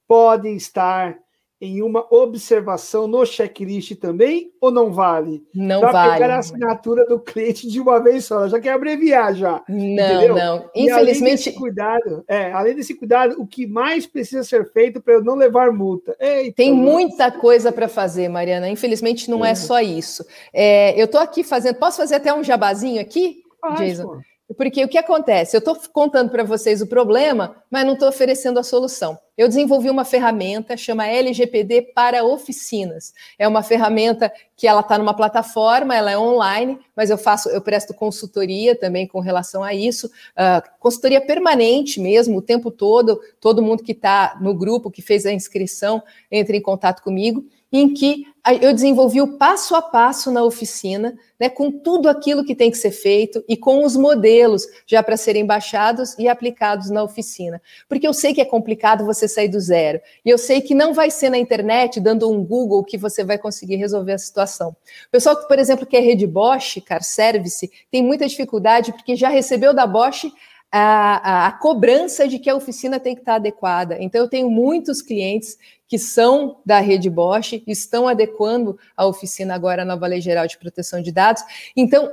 pode estar em uma observação no checklist também ou não vale? Não pra vale. pegar a assinatura do cliente de uma vez só, já quer abreviar já. Não, entendeu? não. E Infelizmente. Além desse cuidado, é, além desse cuidado, o que mais precisa ser feito para eu não levar multa? Eita, Tem muita coisa para fazer, Mariana. Infelizmente não é, é só isso. É, eu estou aqui fazendo. Posso fazer até um jabazinho aqui, Faz, Jason? Porque o que acontece? Eu estou contando para vocês o problema, mas não estou oferecendo a solução. Eu desenvolvi uma ferramenta chama LGPD para oficinas. É uma ferramenta que ela está numa plataforma, ela é online, mas eu faço, eu presto consultoria também com relação a isso, uh, consultoria permanente mesmo, o tempo todo. Todo mundo que está no grupo que fez a inscrição entra em contato comigo em que eu desenvolvi o passo a passo na oficina, né, com tudo aquilo que tem que ser feito e com os modelos já para serem baixados e aplicados na oficina. Porque eu sei que é complicado você sair do zero. E eu sei que não vai ser na internet, dando um Google, que você vai conseguir resolver a situação. O pessoal que, por exemplo, quer rede Bosch, Car Service, tem muita dificuldade porque já recebeu da Bosch a, a, a, cobrança de que a oficina tem que estar adequada. Então, eu tenho muitos clientes que são da rede Bosch, estão adequando a oficina agora à nova Lei Geral de Proteção de Dados. Então,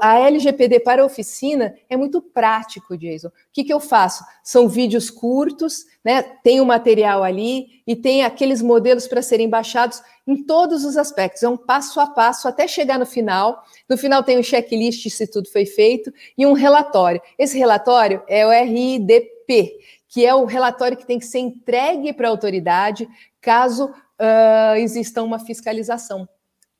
a LGPD para a oficina é muito prático, Jason. O que, que eu faço? São vídeos curtos, né? Tem o material ali e tem aqueles modelos para serem baixados em todos os aspectos. É um passo a passo até chegar no final. No final tem um checklist se tudo foi feito e um relatório. Esse relatório é o RIDP, que é o relatório que tem que ser entregue para a autoridade caso uh, exista uma fiscalização,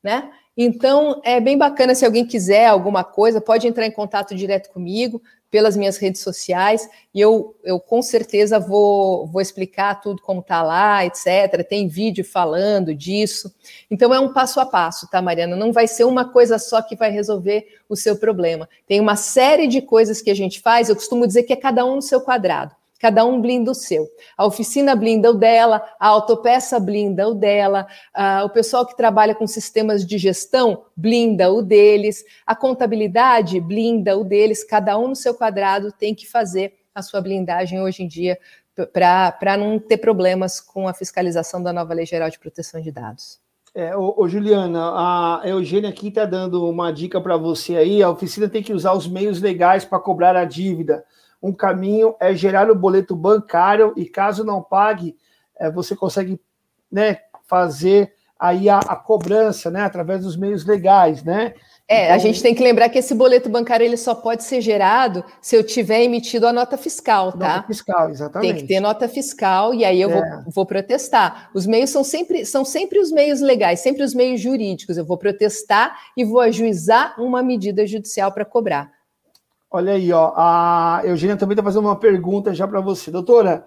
né? Então, é bem bacana se alguém quiser alguma coisa, pode entrar em contato direto comigo pelas minhas redes sociais e eu, eu com certeza vou, vou explicar tudo como está lá, etc. Tem vídeo falando disso. Então, é um passo a passo, tá, Mariana? Não vai ser uma coisa só que vai resolver o seu problema. Tem uma série de coisas que a gente faz, eu costumo dizer que é cada um no seu quadrado. Cada um blinda o seu. A oficina blinda o dela, a autopeça blinda o dela, o pessoal que trabalha com sistemas de gestão blinda o deles, a contabilidade blinda o deles. Cada um no seu quadrado tem que fazer a sua blindagem hoje em dia para não ter problemas com a fiscalização da nova Lei Geral de Proteção de Dados. É, ô, ô, Juliana, a Eugênia aqui está dando uma dica para você aí. A oficina tem que usar os meios legais para cobrar a dívida. Um caminho é gerar o boleto bancário e caso não pague, é, você consegue né, fazer aí a, a, cobrança, né, através dos meios legais, né? É, então, a gente tem que lembrar que esse boleto bancário ele só pode ser gerado se eu tiver emitido a nota fiscal, tá? Nota fiscal, exatamente. Tem que ter nota fiscal e aí eu é. vou, vou protestar. Os meios são sempre, são sempre os meios legais, sempre os meios jurídicos. Eu vou protestar e vou ajuizar uma medida judicial para cobrar. Olha aí, ó. A Eugênia também está fazendo uma pergunta já para você. Doutora,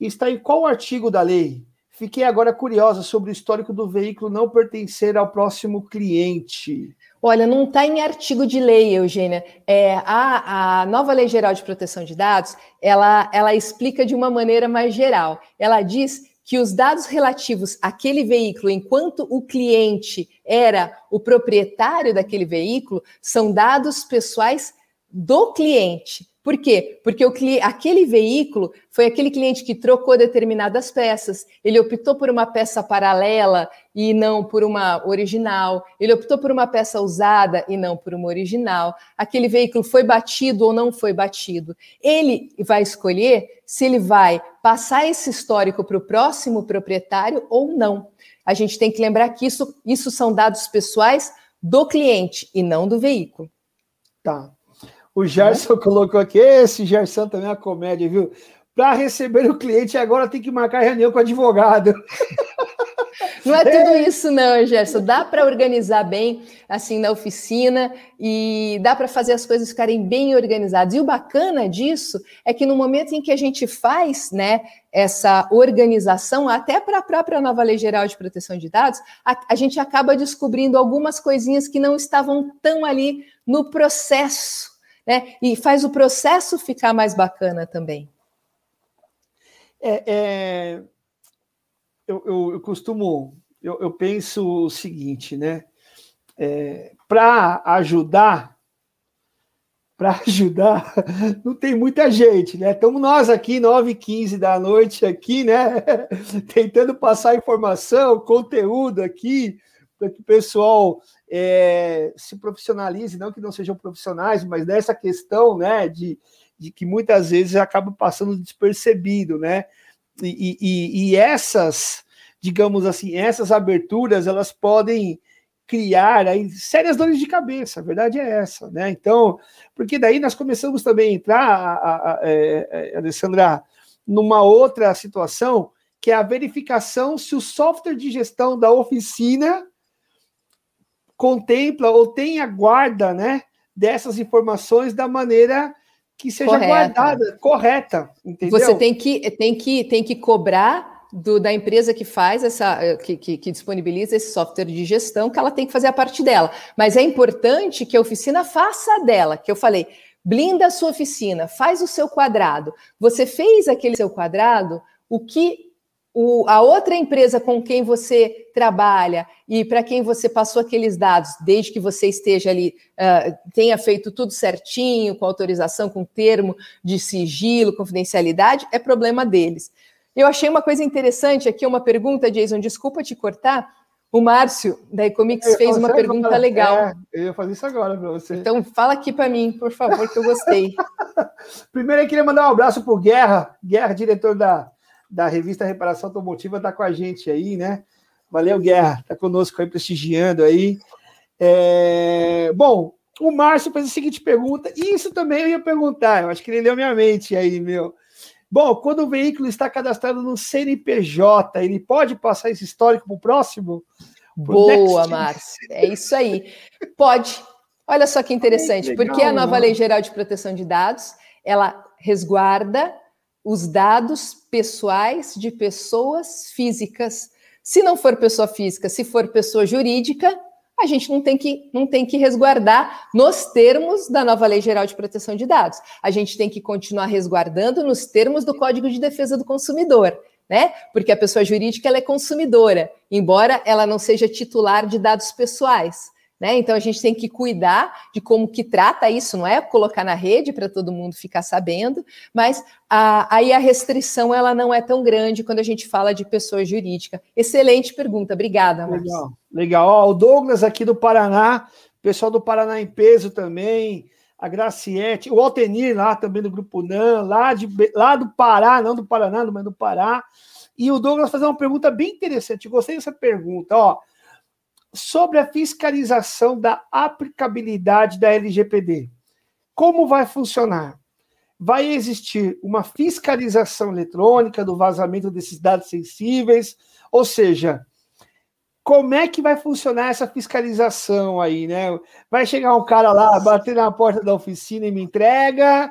está em qual artigo da lei? Fiquei agora curiosa sobre o histórico do veículo não pertencer ao próximo cliente. Olha, não está em artigo de lei, Eugênia. É, a, a, nova Lei Geral de Proteção de Dados, ela, ela explica de uma maneira mais geral. Ela diz que os dados relativos àquele veículo, enquanto o cliente era o proprietário daquele veículo, são dados pessoais do cliente. Por quê? Porque o, aquele veículo foi aquele cliente que trocou determinadas peças, ele optou por uma peça paralela e não por uma original, ele optou por uma peça usada e não por uma original, aquele veículo foi batido ou não foi batido. Ele vai escolher se ele vai passar esse histórico para o próximo proprietário ou não. A gente tem que lembrar que isso, isso são dados pessoais do cliente e não do veículo. Tá. O Gerson colocou aqui, esse Gerson também é uma comédia, viu? Para receber o cliente, agora tem que marcar reunião com o advogado. Não é tudo isso, não, Gerson. Dá para organizar bem, assim, na oficina e dá para fazer as coisas ficarem bem organizadas. E o bacana disso é que no momento em que a gente faz, né, essa organização, até para a própria nova Lei Geral de Proteção de Dados, a, a gente acaba descobrindo algumas coisinhas que não estavam tão ali no processo né? E faz o processo ficar mais bacana também. É, é eu, eu, eu, costumo, eu, eu, penso o seguinte, né? É, para ajudar, para ajudar, não tem muita gente, né? Estamos nós aqui, 9h15 da noite, aqui, né? Tentando passar informação, conteúdo aqui, para que o pessoal é, se profissionalize, não que não sejam profissionais, mas nessa questão, né, de, de que muitas vezes acaba passando despercebido, né? E, e, e essas, digamos assim, essas aberturas, elas podem criar aí sérias dores de cabeça, a verdade é essa, né? Então, porque daí nós começamos também a entrar, a, a, a, é, é, Alessandra, numa outra situação, que é a verificação se o software de gestão da oficina contempla ou tem a guarda, né, dessas informações da maneira que seja correta. guardada, correta, entendeu? Você tem que, tem que, tem que cobrar do, da empresa que faz essa, que, que, que, disponibiliza esse software de gestão, que ela tem que fazer a parte dela. Mas é importante que a oficina faça a dela, que eu falei, blinda a sua oficina, faz o seu quadrado. Você fez aquele seu quadrado, o que o, a outra empresa com quem você trabalha e para quem você passou aqueles dados, desde que você esteja ali, uh, tenha feito tudo certinho, com autorização, com termo de sigilo, confidencialidade, é problema deles. Eu achei uma coisa interessante aqui, uma pergunta, Jason, desculpa te cortar. O Márcio, da Ecomics, fez uma pergunta agora. legal. É, eu ia fazer isso agora para você. Então, fala aqui para mim, por favor, que eu gostei. Primeiro, eu queria mandar um abraço para o Guerra, Guerra, diretor da, da revista Reparação Automotiva, está com a gente aí, né? Valeu, Guerra, está conosco aí, prestigiando aí. É... Bom, o Márcio fez a seguinte pergunta, e isso também eu ia perguntar, eu acho que ele leu minha mente aí, meu. Bom, quando o veículo está cadastrado no CNPJ, ele pode passar esse histórico para o próximo? Boa, Márcia. É isso aí. Pode. Olha só que interessante, legal, porque a nova Lei Geral de Proteção de Dados, ela resguarda os dados pessoais de pessoas físicas. Se não for pessoa física, se for pessoa jurídica, a gente não tem que, não tem que resguardar nos termos da nova Lei Geral de Proteção de Dados. A gente tem que continuar resguardando nos termos do Código de Defesa do Consumidor, né? Porque a pessoa jurídica ela é consumidora, embora ela não seja titular de dados pessoais. Né? Então a gente tem que cuidar de como que trata isso, não é colocar na rede para todo mundo ficar sabendo, mas a, aí a restrição ela não é tão grande quando a gente fala de pessoa jurídica. Excelente pergunta, obrigada. Marcos. Legal, legal. Ó, o Douglas aqui do Paraná, pessoal do Paraná em peso também, a Graciete, o Altenir lá também do Grupo NAN, lá, de, lá do Pará, não do Paraná, mas do Pará. E o Douglas fazer uma pergunta bem interessante. Gostei dessa pergunta, ó sobre a fiscalização da aplicabilidade da LGPD. Como vai funcionar? Vai existir uma fiscalização eletrônica do vazamento desses dados sensíveis, ou seja, como é que vai funcionar essa fiscalização aí, né? Vai chegar um cara lá, bater na porta da oficina e me entrega,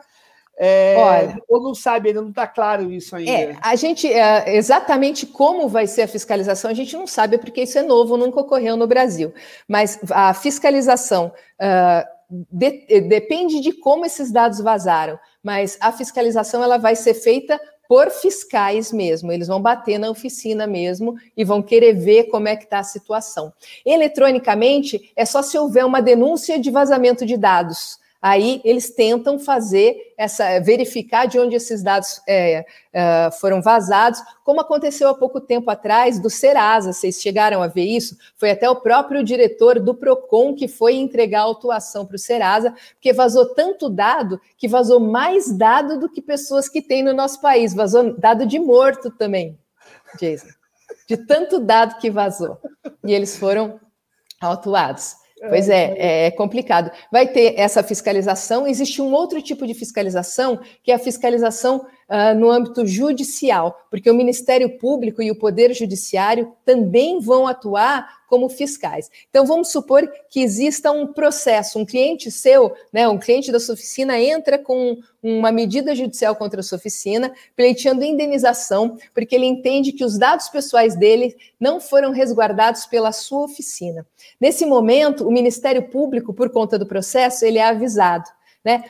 é, Olha, ou não sabe, ainda não está claro isso ainda. É, a gente, é, exatamente como vai ser a fiscalização, a gente não sabe, porque isso é novo, nunca ocorreu no Brasil. Mas a fiscalização uh, de, depende de como esses dados vazaram, mas a fiscalização ela vai ser feita por fiscais mesmo, eles vão bater na oficina mesmo e vão querer ver como é que está a situação. Eletronicamente, é só se houver uma denúncia de vazamento de dados aí eles tentam fazer essa verificar de onde esses dados é, foram vazados, como aconteceu há pouco tempo atrás do Serasa. Vocês chegaram a ver isso? Foi até o próprio diretor do Procon que foi entregar a autuação para o Serasa, porque vazou tanto dado que vazou mais dado do que pessoas que tem no nosso país. Vazou dado de morto também, Jason. De tanto dado que vazou. E eles foram autuados. Pois é, é, é complicado. Vai ter essa fiscalização. Existe um outro tipo de fiscalização, que é a fiscalização uh, no âmbito judicial, porque o Ministério Público e o Poder Judiciário também vão atuar como fiscais. Então, vamos supor que exista um processo, um cliente seu, né, um cliente da sua oficina entra com uma medida judicial contra a sua oficina, pleiteando indenização, porque ele entende que os dados pessoais dele não foram resguardados pela sua oficina. Nesse momento, o Ministério Público, por conta do processo, ele é avisado. Né?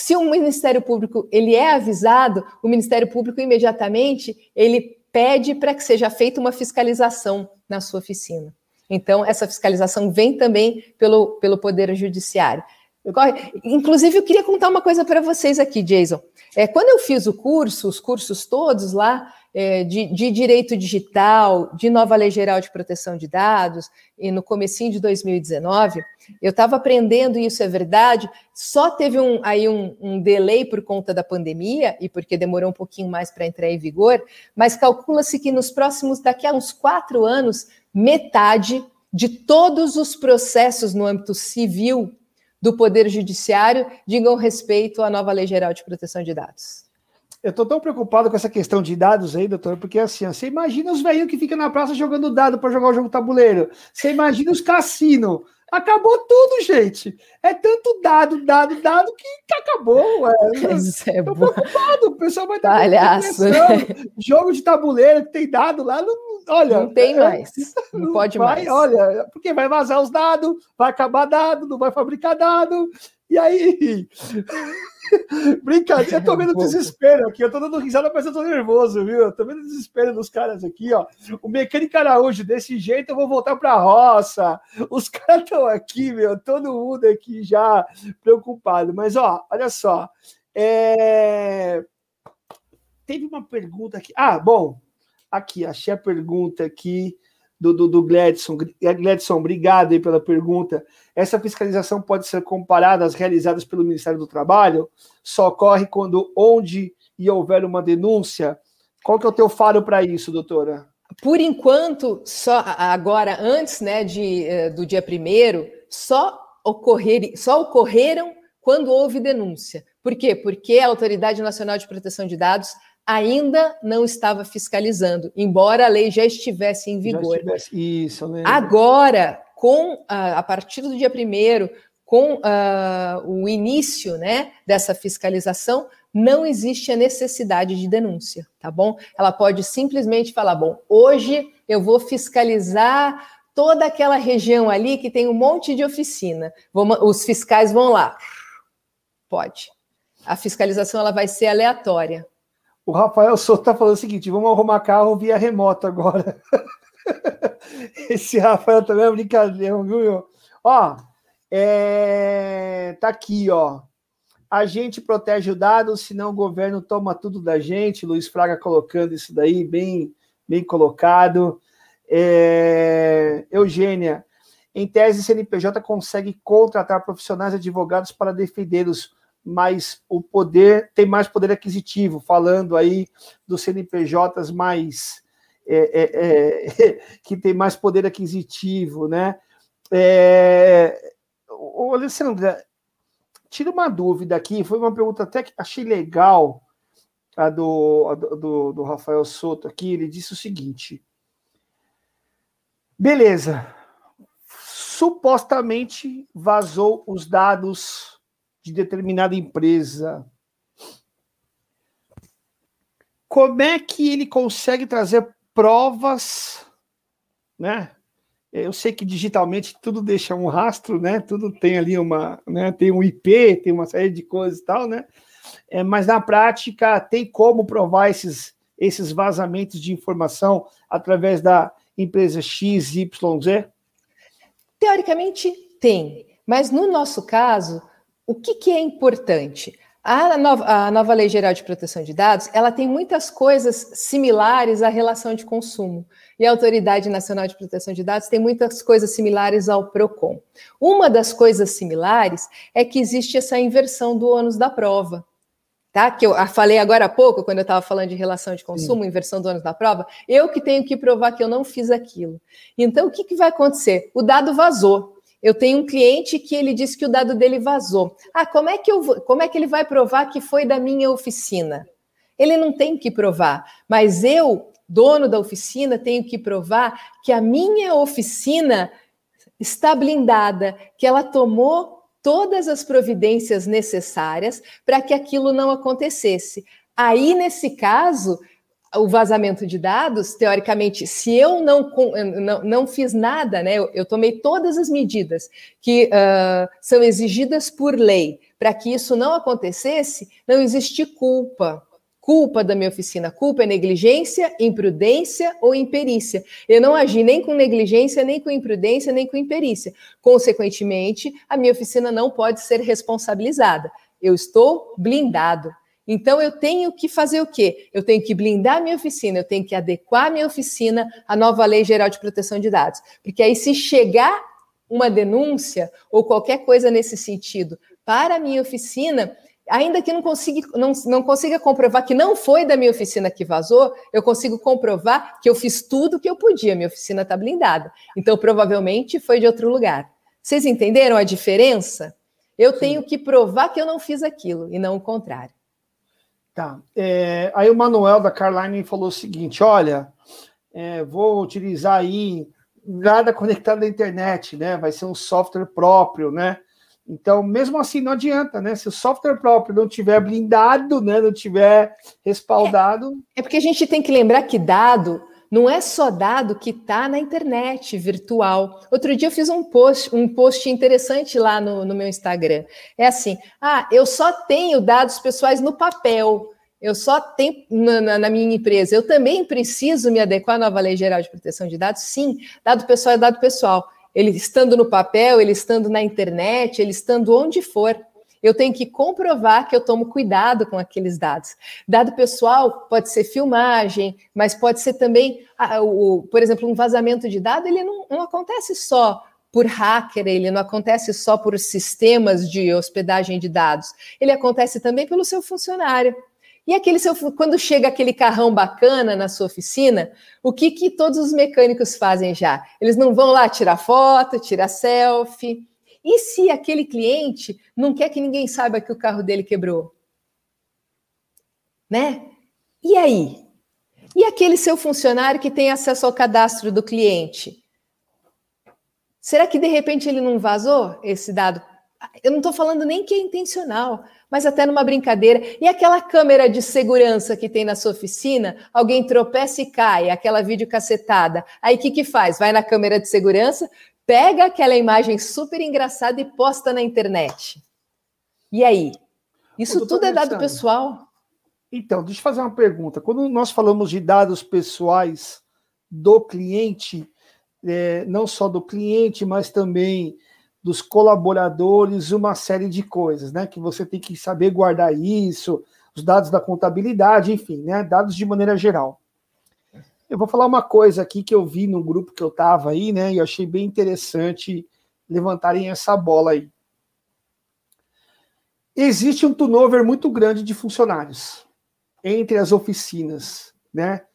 Se o Ministério Público ele é avisado, o Ministério Público imediatamente ele pede para que seja feita uma fiscalização na sua oficina. Então, essa fiscalização vem também pelo, pelo Poder Judiciário. Inclusive, eu queria contar uma coisa para vocês aqui, Jason. É, quando eu fiz o curso, os cursos todos lá, de, de, direito digital, de nova lei geral de proteção de dados, e no comecinho de 2019, eu estava aprendendo, isso é verdade, só teve um, aí um, um delay por conta da pandemia, e porque demorou um pouquinho mais para entrar em vigor, mas calcula-se que nos próximos, daqui a uns quatro anos, metade de todos os processos no âmbito civil do Poder Judiciário digam respeito à nova Lei Geral de Proteção de Dados. Eu estou tão preocupado com essa questão de dados aí, doutor, porque assim, você imagina os velhinhos que ficam na praça jogando dado para jogar o jogo tabuleiro. Você imagina os cassinos. Acabou tudo, gente. É tanto dado, dado, dado que acabou. Ué. Isso é preocupado. O pessoal vai estar Palhaço, né? Jogo de tabuleiro que tem dado lá, não, olha. Não tem é, mais. Não, não pode vai, mais. Olha, porque vai vazar os dados, vai acabar dado, não vai fabricar dado. E aí. Brincadeira, eu tô vendo desespero aqui. Eu tô dando risada, mas eu tô nervoso, viu? Eu tô vendo desespero dos caras aqui, ó. O mecânico Araújo, desse jeito eu vou voltar pra roça. Os caras estão aqui, meu, todo mundo aqui já preocupado. Mas, ó, olha só. É... teve uma pergunta aqui. Ah, bom, aqui, achei a pergunta aqui do, do, do Gladson. Gladson, obrigado aí pela pergunta. Essa fiscalização pode ser comparada às realizadas pelo Ministério do Trabalho? Só ocorre quando, onde e houver uma denúncia? Qual que é o teu faro para isso, doutora? Por enquanto, só agora, antes né, de, eh, do dia primeiro, só, ocorrer, só ocorreram quando houve denúncia. Por quê? Porque a Autoridade Nacional de Proteção de Dados ainda não estava fiscalizando, embora a lei já estivesse em vigor. Estivesse, isso, né? Agora, com a, a partir do dia primeiro, com uh, o início né, dessa fiscalização, não existe a necessidade de denúncia, tá bom? Ela pode simplesmente falar: bom, hoje eu vou fiscalizar toda aquela região ali que tem um monte de oficina. os fiscais vão lá. Pode. A fiscalização ela vai ser aleatória. O Rafael Souto está falando o seguinte: vamos arrumar carro via remoto agora. Esse Rafael também é brincadeira, viu? Ó, é... tá aqui, ó. A gente protege o dado, senão o governo toma tudo da gente. Luiz Fraga colocando isso daí, bem, bem colocado. É... Eugênia, em tese, CNPJ consegue contratar profissionais advogados para defendê-los mas o poder tem mais poder aquisitivo, falando aí dos CNPJs mais é, é, é, que tem mais poder aquisitivo, né? É, ô, Alessandra, tira uma dúvida aqui, foi uma pergunta até que achei legal a do, a do, do Rafael Soto aqui, ele disse o seguinte: beleza, supostamente vazou os dados de determinada empresa. Como é que ele consegue trazer provas, né? Eu sei que digitalmente tudo deixa um rastro, né? Tudo tem ali uma, né? Tem um IP, tem uma série de coisas e tal, né? É, mas na prática tem como provar esses esses vazamentos de informação através da empresa XYZ? Teoricamente tem, mas no nosso caso o que, que é importante? A nova, a nova, Lei Geral de Proteção de Dados, ela tem muitas coisas similares à relação de consumo. E a Autoridade Nacional de Proteção de Dados tem muitas coisas similares ao PROCON. Uma das coisas similares é que existe essa inversão do ônus da prova. Tá? Que eu falei agora há pouco, quando eu estava falando de relação de consumo, Sim. inversão do ônus da prova, eu que tenho que provar que eu não fiz aquilo. Então, o que, que vai acontecer? O dado vazou. Eu tenho um cliente que ele disse que o dado dele vazou. Ah, como é que eu como é que ele vai provar que foi da minha oficina? Ele não tem que provar, mas eu, dono da oficina, tenho que provar que a minha oficina está blindada, que ela tomou todas as providências necessárias para que aquilo não acontecesse. Aí, nesse caso, o vazamento de dados, teoricamente, se eu não, não, não fiz nada, né, eu, eu tomei todas as medidas que uh, são exigidas por lei para que isso não acontecesse, não existe culpa. Culpa da minha oficina. Culpa é negligência, imprudência ou imperícia. Eu não agi nem com negligência, nem com imprudência, nem com imperícia. Consequentemente, a minha oficina não pode ser responsabilizada. Eu estou blindado. Então eu tenho que fazer o quê? Eu tenho que blindar minha oficina, eu tenho que adequar minha oficina à nova Lei Geral de Proteção de Dados. Porque aí, se chegar uma denúncia ou qualquer coisa nesse sentido para a minha oficina, ainda que não consiga, não, não consiga comprovar que não foi da minha oficina que vazou, eu consigo comprovar que eu fiz tudo o que eu podia, minha oficina está blindada. Então, provavelmente foi de outro lugar. Vocês entenderam a diferença? Eu Sim. tenho que provar que eu não fiz aquilo e não o contrário. Tá. É, aí o Manuel da Carline falou o seguinte: olha, é, vou utilizar aí nada conectado à internet, né? Vai ser um software próprio, né? Então, mesmo assim, não adianta, né? Se o software próprio não tiver blindado, né? Não tiver respaldado. É, é porque a gente tem que lembrar que dado não é só dado que está na internet virtual. Outro dia eu fiz um post, um post interessante lá no, no meu Instagram. É assim: ah, eu só tenho dados pessoais no papel. Eu só tenho na, na, minha empresa. Eu também preciso me adequar à nova Lei Geral de Proteção de Dados? Sim, dado pessoal é dado pessoal. Ele estando no papel, ele estando na internet, ele estando onde for. Eu tenho que comprovar que eu tomo cuidado com aqueles dados. Dado pessoal pode ser filmagem, mas pode ser também, por exemplo, um vazamento de dado, ele não, não acontece só por hacker, ele não acontece só por sistemas de hospedagem de dados, ele acontece também pelo seu funcionário. E aquele seu, quando chega aquele carrão bacana na sua oficina, o que, que todos os mecânicos fazem já? Eles não vão lá tirar foto, tirar selfie. E se aquele cliente não quer que ninguém saiba que o carro dele quebrou? Né? E aí? E aquele seu funcionário que tem acesso ao cadastro do cliente? Será que de repente ele não vazou esse dado? Eu não estou falando nem que é intencional, mas até numa brincadeira. E aquela câmera de segurança que tem na sua oficina, alguém tropeça e cai, aquela videocassetada. Aí o que, que faz? Vai na câmera de segurança, pega aquela imagem super engraçada e posta na internet. E aí? Isso tudo é dado pessoal? Então, deixa eu fazer uma pergunta. Quando nós falamos de dados pessoais do cliente, é, não só do cliente, mas também dos colaboradores, uma série de coisas, né? Que você tem que saber guardar isso, os dados da contabilidade, enfim, né? Dados de maneira geral. Eu vou falar uma coisa aqui que eu vi no grupo que eu estava aí, né? E eu achei bem interessante levantarem essa bola aí. Existe um turnover muito grande de funcionários entre as oficinas, né?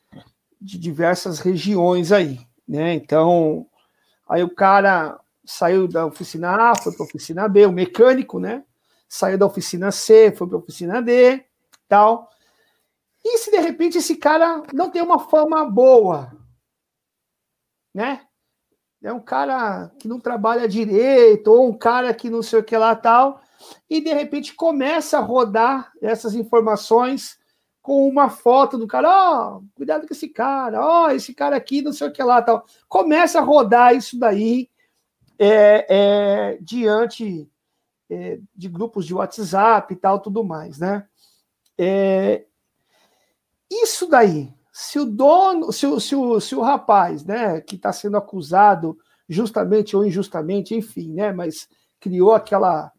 De diversas regiões aí, né? Então, aí o cara saiu da oficina A, foi para a oficina B, o mecânico, né? Saiu da oficina C, foi para a oficina D, tal. E se de repente esse cara não tem uma fama boa, né? É um cara que não trabalha direito, ou um cara que não sei o que lá tal, e de repente começa a rodar essas informações com uma foto do cara, ó, oh, cuidado com esse cara, ó, oh, esse cara aqui, não sei o que lá tal. Começa a rodar isso daí é, é, diante é, de grupos de WhatsApp e tal, tudo mais, né? É, isso daí, se o dono, se o, se o, se o rapaz, né, que está sendo acusado justamente ou injustamente, enfim, né, mas criou aquela,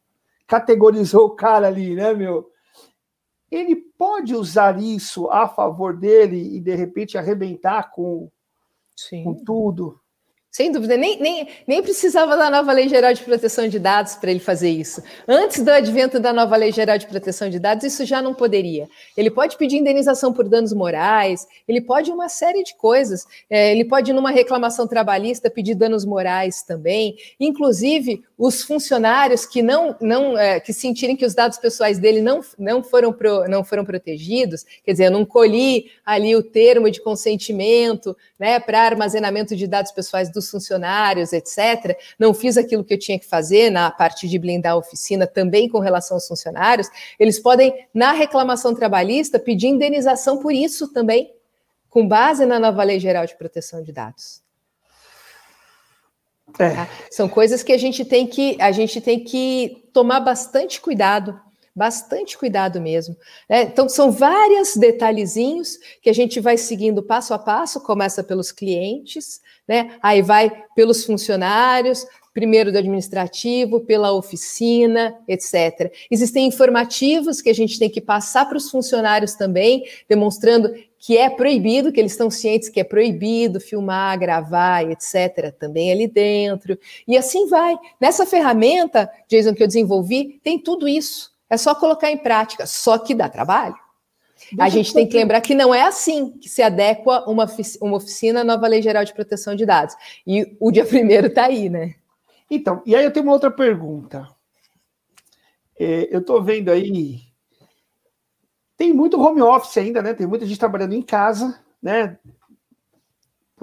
categorizou o cara ali, né, meu? Ele pode usar isso a favor dele e de repente arrebentar com, com tudo, sem dúvida, nem, nem, nem precisava da nova Lei Geral de Proteção de Dados para ele fazer isso. Antes do advento da nova Lei Geral de Proteção de Dados, isso já não poderia. Ele pode pedir indenização por danos morais, ele pode uma série de coisas. É, ele pode, numa reclamação trabalhista, pedir danos morais também. Inclusive, os funcionários que não, não é, que sentirem que os dados pessoais dele não, não, foram pro, não foram protegidos, quer dizer, eu não colhi ali o termo de consentimento né, para armazenamento de dados pessoais dos funcionários, etc., não fiz aquilo que eu tinha que fazer na parte de blindar a oficina também com relação aos funcionários, eles podem, na reclamação trabalhista, pedir indenização por isso também, com base na nova Lei Geral de Proteção de Dados. É. Tá? São coisas que a gente tem que a gente tem que tomar bastante cuidado bastante cuidado mesmo. Né? Então, são vários detalhezinhos que a gente vai seguindo passo a passo, começa pelos clientes, né? aí vai pelos funcionários, primeiro do administrativo, pela oficina, etc. Existem informativos que a gente tem que passar para os funcionários também, demonstrando que é proibido, que eles estão cientes que é proibido filmar, gravar, etc., também ali dentro. E assim vai. Nessa ferramenta, Jason, que eu desenvolvi, tem tudo isso. É só colocar em prática, só que dá trabalho. Deixa a gente tem que lembrar que não é assim que se adequa uma, uma oficina à nova Lei Geral de Proteção de Dados. E o dia primeiro está aí, né? Então, e aí eu tenho uma outra pergunta. É, eu estou vendo aí. Tem muito home office ainda, né? Tem muita gente trabalhando em casa, né?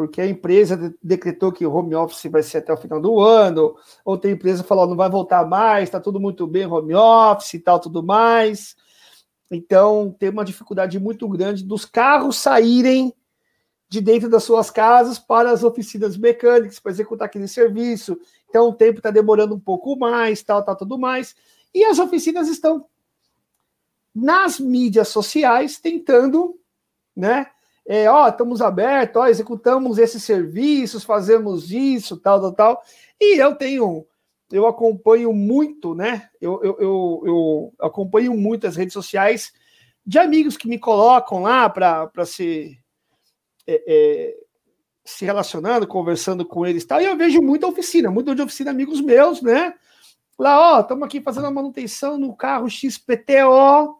Porque a empresa decretou que o home office vai ser até o final do ano, ou tem empresa falou não vai voltar mais, está tudo muito bem home office e tal, tudo mais. Então, tem uma dificuldade muito grande dos carros saírem de dentro das suas casas para as oficinas mecânicas para executar aquele serviço. Então, o tempo está demorando um pouco mais, tal, tal, tudo mais. E as oficinas estão nas mídias sociais tentando, né? É, ó, estamos abertos, ó, executamos esses serviços, fazemos isso, tal, tal, tal. E eu tenho eu acompanho muito, né? Eu, eu, eu, eu acompanho muito as redes sociais de amigos que me colocam lá para se, é, é, se relacionando, conversando com eles e tal. E eu vejo muita oficina, muito de oficina, amigos meus, né? Lá, ó, estamos aqui fazendo a manutenção no carro XPTO,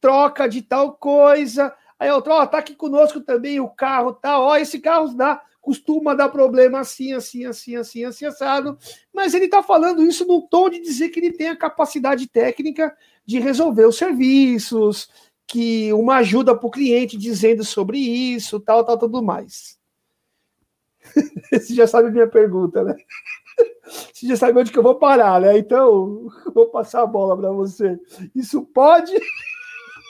troca de tal coisa. Aí outro, ó, tá aqui conosco também o carro tal, ó, esse carro dá costuma dar problema assim, assim, assim, assim, assim, assado, mas ele está falando isso no tom de dizer que ele tem a capacidade técnica de resolver os serviços, que uma ajuda para o cliente dizendo sobre isso, tal, tal, tudo mais. Você já sabe a minha pergunta, né? Você já sabe onde que eu vou parar, né? Então, vou passar a bola para você. Isso pode?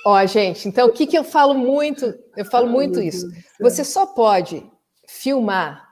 Ó, gente, então o que, que eu falo muito? Eu falo muito isso. Você só pode filmar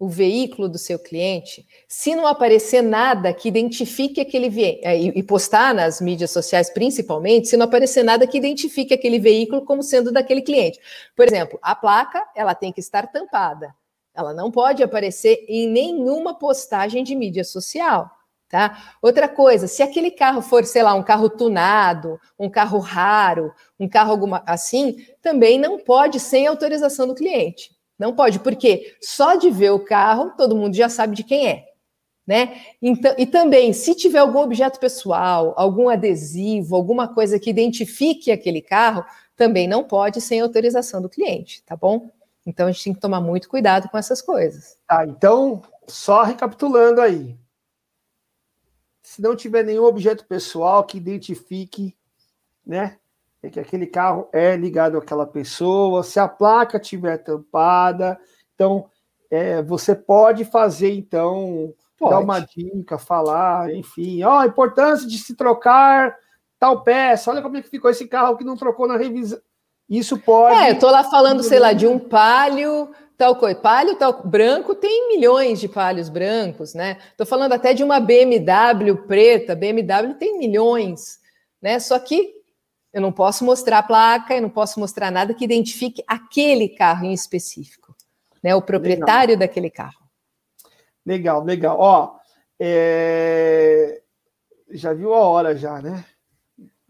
o veículo do seu cliente, se não aparecer nada que identifique aquele veículo, é, e postar nas mídias sociais principalmente, se não aparecer nada que identifique aquele veículo como sendo daquele cliente. Por exemplo, a placa, ela tem que estar tampada. Ela não pode aparecer em nenhuma postagem de mídia social. Tá? Outra coisa, se aquele carro for, sei lá, um carro tunado, um carro raro, um carro alguma assim, também não pode sem autorização do cliente. Não pode, porque só de ver o carro, todo mundo já sabe de quem é. Né? Então, e também, se tiver algum objeto pessoal, algum adesivo, alguma coisa que identifique aquele carro, também não pode sem autorização do cliente, tá bom? Então a gente tem que tomar muito cuidado com essas coisas. Tá, então, só recapitulando aí. Se não tiver nenhum objeto pessoal que identifique, né, é que aquele carro é ligado àquela pessoa, se a placa tiver tampada, então é, você pode fazer, então, pode. dar uma dica, falar, enfim, ó, a importância de se trocar tal peça, olha como é que ficou esse carro que não trocou na revisão. Isso pode. É, eu tô lá falando, sei lá, de um palio, tal coisa. Palio tal branco tem milhões de palhos brancos, né? Tô falando até de uma BMW preta, BMW tem milhões, né? Só que eu não posso mostrar a placa, eu não posso mostrar nada que identifique aquele carro em específico, né? O proprietário legal. daquele carro. Legal, legal. Ó, é... já viu a hora já, né?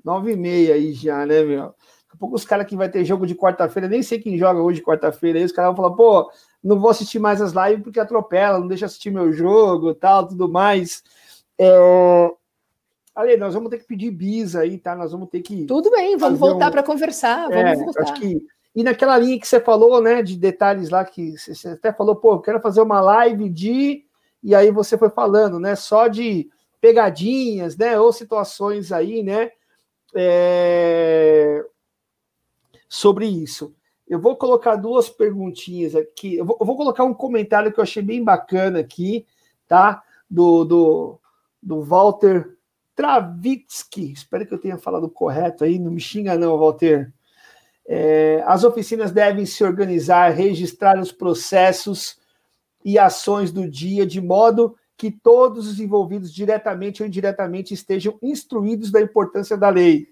Nove e meia aí já, né, meu? Pouco os caras que vai ter jogo de quarta-feira, nem sei quem joga hoje quarta-feira, aí os caras vão falar, pô, não vou assistir mais as lives porque atropela, não deixa assistir meu jogo, tal, tudo mais. É... Ale, nós vamos ter que pedir bis aí, tá? Nós vamos ter que. Tudo bem, vamos voltar um... para conversar. Vamos é, voltar. Acho que... E naquela linha que você falou, né, de detalhes lá, que você até falou, pô, eu quero fazer uma live de. E aí você foi falando, né, só de pegadinhas, né, ou situações aí, né, é... sobre isso. Eu vou colocar duas perguntinhas aqui. Eu vou, eu vou, colocar um comentário que eu achei bem bacana aqui, tá? Do, do, do Walter Travitsky, espero que eu tenha falado correto aí, não me xinga não, Walter. É, as oficinas devem se organizar, registrar os processos e ações do dia de modo que todos os envolvidos, diretamente ou indiretamente, estejam instruídos da importância da lei.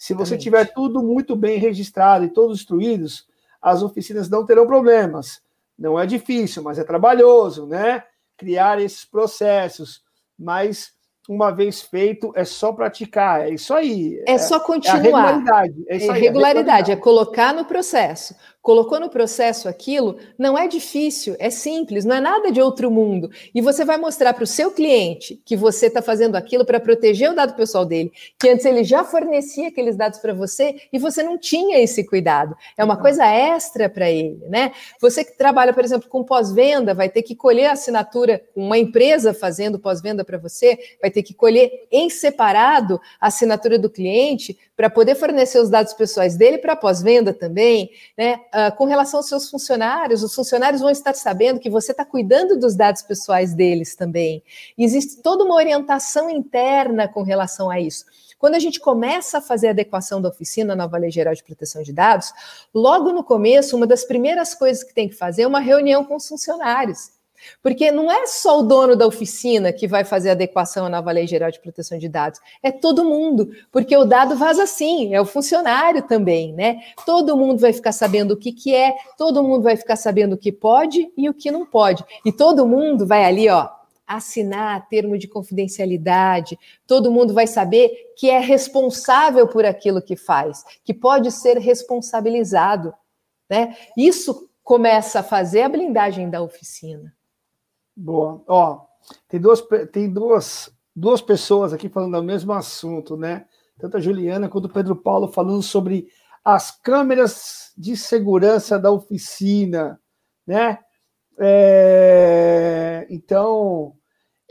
Se você Exatamente. tiver tudo muito bem registrado e todos instruídos, as oficinas não terão problemas. Não é difícil, mas é trabalhoso, né? Criar esses processos, mas uma vez feito, é só praticar, é isso aí. É, é só continuar. É regularidade. É, isso aí, é regularidade, é colocar no processo colocou no processo aquilo, não é difícil, é simples, não é nada de outro mundo. E você vai mostrar para o seu cliente que você está fazendo aquilo para proteger o dado pessoal dele, que antes ele já fornecia aqueles dados para você e você não tinha esse cuidado. É uma coisa extra para ele, né? Você que trabalha, por exemplo, com pós-venda, vai ter que colher a assinatura, uma empresa fazendo pós-venda para você, vai ter que colher em separado a assinatura do cliente para poder fornecer os dados pessoais dele para pós-venda também, né? Uh, com relação aos seus funcionários, os funcionários vão estar sabendo que você está cuidando dos dados pessoais deles também. E existe toda uma orientação interna com relação a isso. Quando a gente começa a fazer a adequação da oficina nova Lei Geral de Proteção de Dados, logo no começo, uma das primeiras coisas que tem que fazer é uma reunião com os funcionários. Porque não é só o dono da oficina que vai fazer adequação à nova Lei Geral de Proteção de Dados, é todo mundo, porque o dado vaza sim, é o funcionário também, né? Todo mundo vai ficar sabendo o que, que é, todo mundo vai ficar sabendo o que pode e o que não pode. E todo mundo vai ali, ó, assinar termo de confidencialidade, todo mundo vai saber que é responsável por aquilo que faz, que pode ser responsabilizado. Né? Isso começa a fazer a blindagem da oficina. Boa. Ó, tem duas, tem duas, duas pessoas aqui falando do mesmo assunto, né? Tanto a Juliana quanto o Pedro Paulo falando sobre as câmeras de segurança da oficina, né? É, então,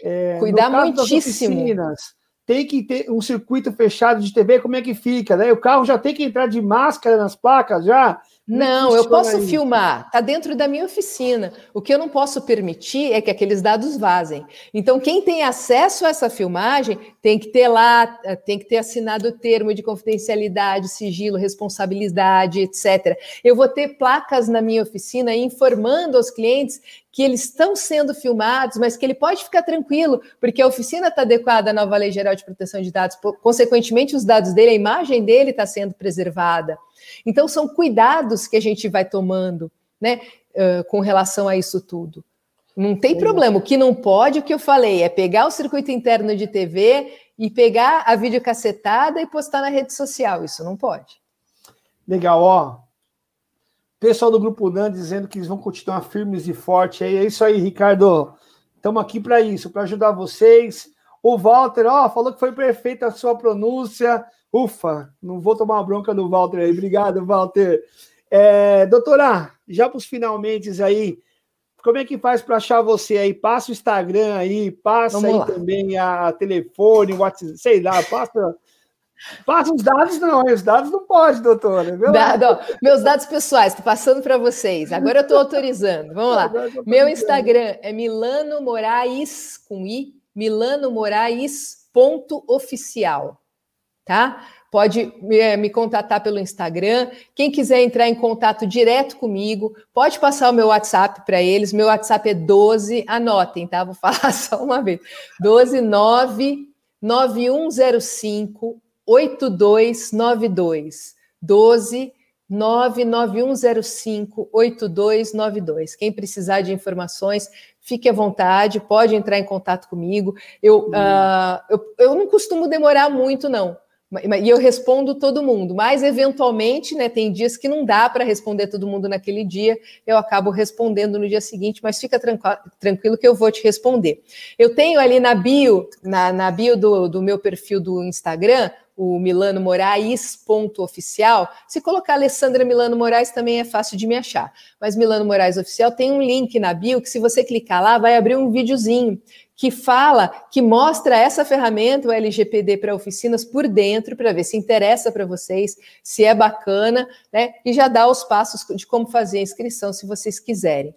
é, cuidar muitíssimo. Oficinas, tem que ter um circuito fechado de TV, como é que fica? Né? O carro já tem que entrar de máscara nas placas já? Não, eu posso isso? filmar, está dentro da minha oficina. O que eu não posso permitir é que aqueles dados vazem. Então, quem tem acesso a essa filmagem tem que ter lá, eh, tem que ter assinado o termo de confidencialidade, sigilo, responsabilidade, etc. Eu vou ter placas na minha oficina informando aos clientes que eles estão sendo filmados, mas que ele pode ficar tranquilo, porque a oficina está adequada à nova Lei Geral de Proteção de Dados, consequentemente, os dados dele, a imagem dele está sendo preservada. Então, são cuidados que a gente vai tomando, né, uh, com relação a isso tudo. Não tem problema. O que não pode, o que eu falei, é pegar o circuito interno de TV e pegar a videocassetada e postar na rede social. Isso não pode. Legal, ó. Pessoal do Grupo NAN dizendo que eles vão continuar firmes e fortes. É isso aí, Ricardo. Estamos aqui para isso, para ajudar vocês. O Walter, ó, falou que foi perfeita a sua pronúncia. Ufa, não vou tomar uma bronca do Walter aí. Obrigado, Walter. É, doutora, já para os finalmente aí, como é que faz para achar você aí? Passa o Instagram aí, passa Vamos aí lá. também a telefone, WhatsApp, sei lá, passa. Passa os dados, não, os dados não pode, doutora. Dado, ó, meus dados pessoais, estou passando para vocês. Agora eu estou autorizando. Vamos lá. Meu Instagram é Milano Moraes com I, Milano Moraes ponto oficial tá? Pode me, me, contatar pelo Instagram. Quem quiser entrar em contato direto comigo, pode passar o meu WhatsApp para eles. Meu WhatsApp é 12, anotem, tá? Vou falar só uma vez. 12 9 9105 8292. 12 99105 8292. Quem precisar de informações, fique à vontade, pode entrar em contato comigo. Eu, uh, eu, eu não costumo demorar muito, não. E eu respondo todo mundo, mas eventualmente, né, tem dias que não dá para responder todo mundo naquele dia, eu acabo respondendo no dia seguinte, mas fica tranquilo que eu vou te responder. Eu tenho ali na bio, na, na bio do, do meu perfil do Instagram, o Milano Moraes ponto oficial. Se colocar Alessandra Milano Moraes também é fácil de me achar. Mas Milano Moraes oficial tem um link na bio que se você clicar lá vai abrir um videozinho que fala, que mostra essa ferramenta, o LGPD para oficinas por dentro, para ver se interessa para vocês, se é bacana, né? E já dá os passos de como fazer a inscrição, se vocês quiserem.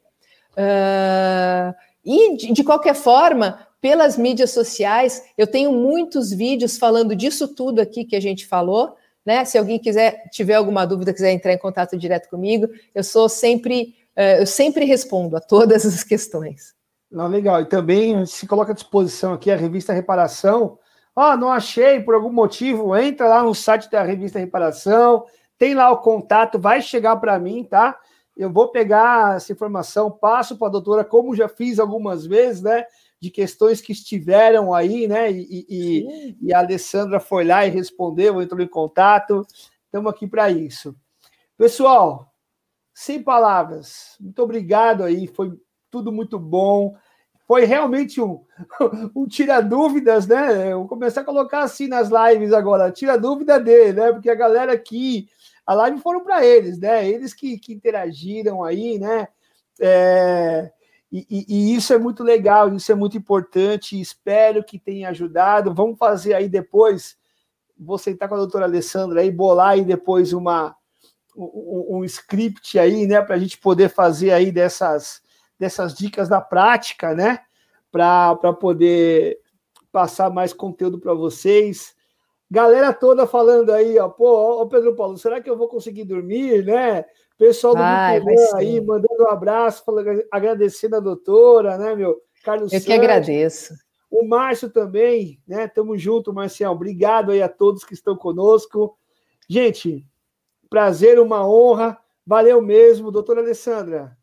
Uh, e, de, de qualquer forma, pelas mídias sociais, eu tenho muitos vídeos falando disso tudo aqui que a gente falou, né? Se alguém quiser, tiver alguma dúvida, quiser entrar em contato direto comigo, eu sou sempre, uh, eu sempre respondo a todas as questões. Não, legal. E também se coloca à disposição aqui a revista Reparação. Ah, não achei por algum motivo, entra lá no site da revista Reparação, tem lá o contato, vai chegar para mim, tá? Eu vou pegar essa informação, passo para a doutora, como já fiz algumas vezes, né? De questões que estiveram aí, né? E, e, e a Alessandra foi lá e respondeu, entrou em contato. Estamos aqui para isso. Pessoal, sem palavras, muito obrigado aí, foi tudo muito bom. Foi realmente um, um tira-dúvidas, né? vou começar a colocar assim nas lives agora, tira-dúvida dele, né? Porque a galera aqui, a live foram para eles, né? Eles que, que interagiram aí, né? É, e, e, e, isso é muito legal, isso é muito importante. Espero que tenha ajudado. Vamos fazer aí depois. Vou sentar com a doutora Alessandra aí, bolar aí depois uma, um, um script aí, né? Para a gente poder fazer aí dessas dessas dicas da prática, né? Para poder passar mais conteúdo para vocês. Galera toda falando aí, ó, pô, ó, Pedro Paulo, será que eu vou conseguir dormir, né? Pessoal do Ai, aí, mandando um abraço, falando, agradecendo a doutora, né, meu? Carlos Eu Santos, que agradeço. O Márcio também, né? Tamo junto, Marcial. Obrigado aí a todos que estão conosco. Gente, prazer, uma honra. Valeu mesmo, doutora Alessandra.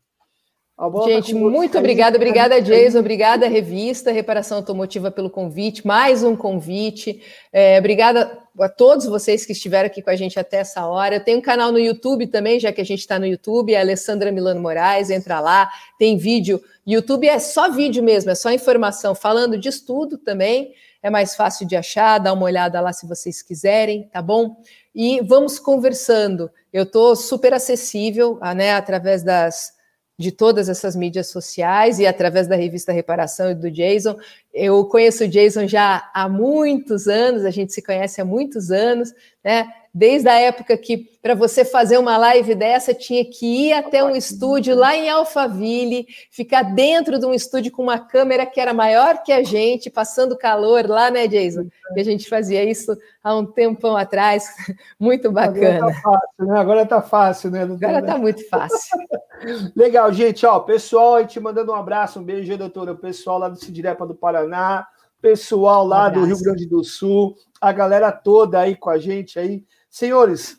Tá gente, muito obrigada, obrigada, Jason, obrigada, revista Reparação Automotiva, pelo convite, mais um convite. É, obrigada a todos vocês que estiveram aqui com a gente até essa hora. Eu tenho um canal no YouTube também, já que a gente está no YouTube, é Alessandra Milano Moraes, entra lá, tem vídeo. YouTube é só vídeo mesmo, é só informação, falando de estudo também. É mais fácil de achar, dá uma olhada lá se vocês quiserem, tá bom? E vamos conversando. Eu estou super acessível, né, através das de todas essas mídias sociais e através da revista Reparação e do Jason. Eu conheço o Jason já há muitos anos, a gente se conhece há muitos anos, né? Desde a época que para você fazer uma live dessa tinha que ir até um estúdio lá em Alphaville, ficar dentro de um estúdio com uma câmera que era maior que a gente, passando calor lá, né, Jason? E a gente fazia isso há um tempão atrás, muito bacana. Agora tá fácil, né? Agora tá fácil, né? Agora tá muito fácil. Legal, gente, ó, pessoal, a gente mandando um abraço, um beijo, doutora, o pessoal lá do Cidirepa do Paraná, pessoal lá um do Rio Grande do Sul, a galera toda aí com a gente aí, Senhores,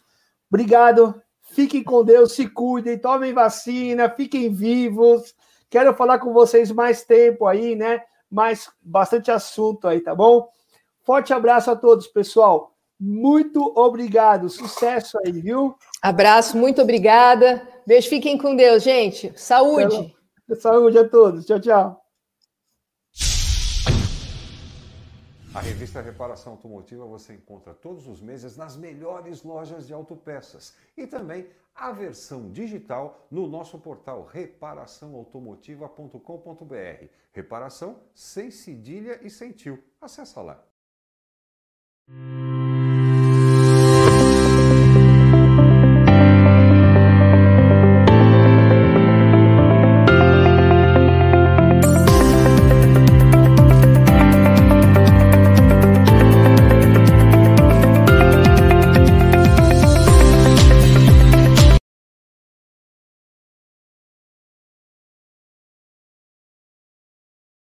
obrigado. Fiquem com Deus, se cuidem, tomem vacina, fiquem vivos. Quero falar com vocês mais tempo aí, né? Mais bastante assunto aí, tá bom? Forte abraço a todos, pessoal. Muito obrigado. Sucesso aí, viu? Abraço, muito obrigada. Beijo, fiquem com Deus, gente. Saúde. Saúde a todos. Tchau, tchau. A revista Reparação Automotiva você encontra todos os meses nas melhores lojas de autopeças e também a versão digital no nosso portal reparaçãoautomotiva.com.br. Reparação sem cedilha e sem tio. Acesse lá.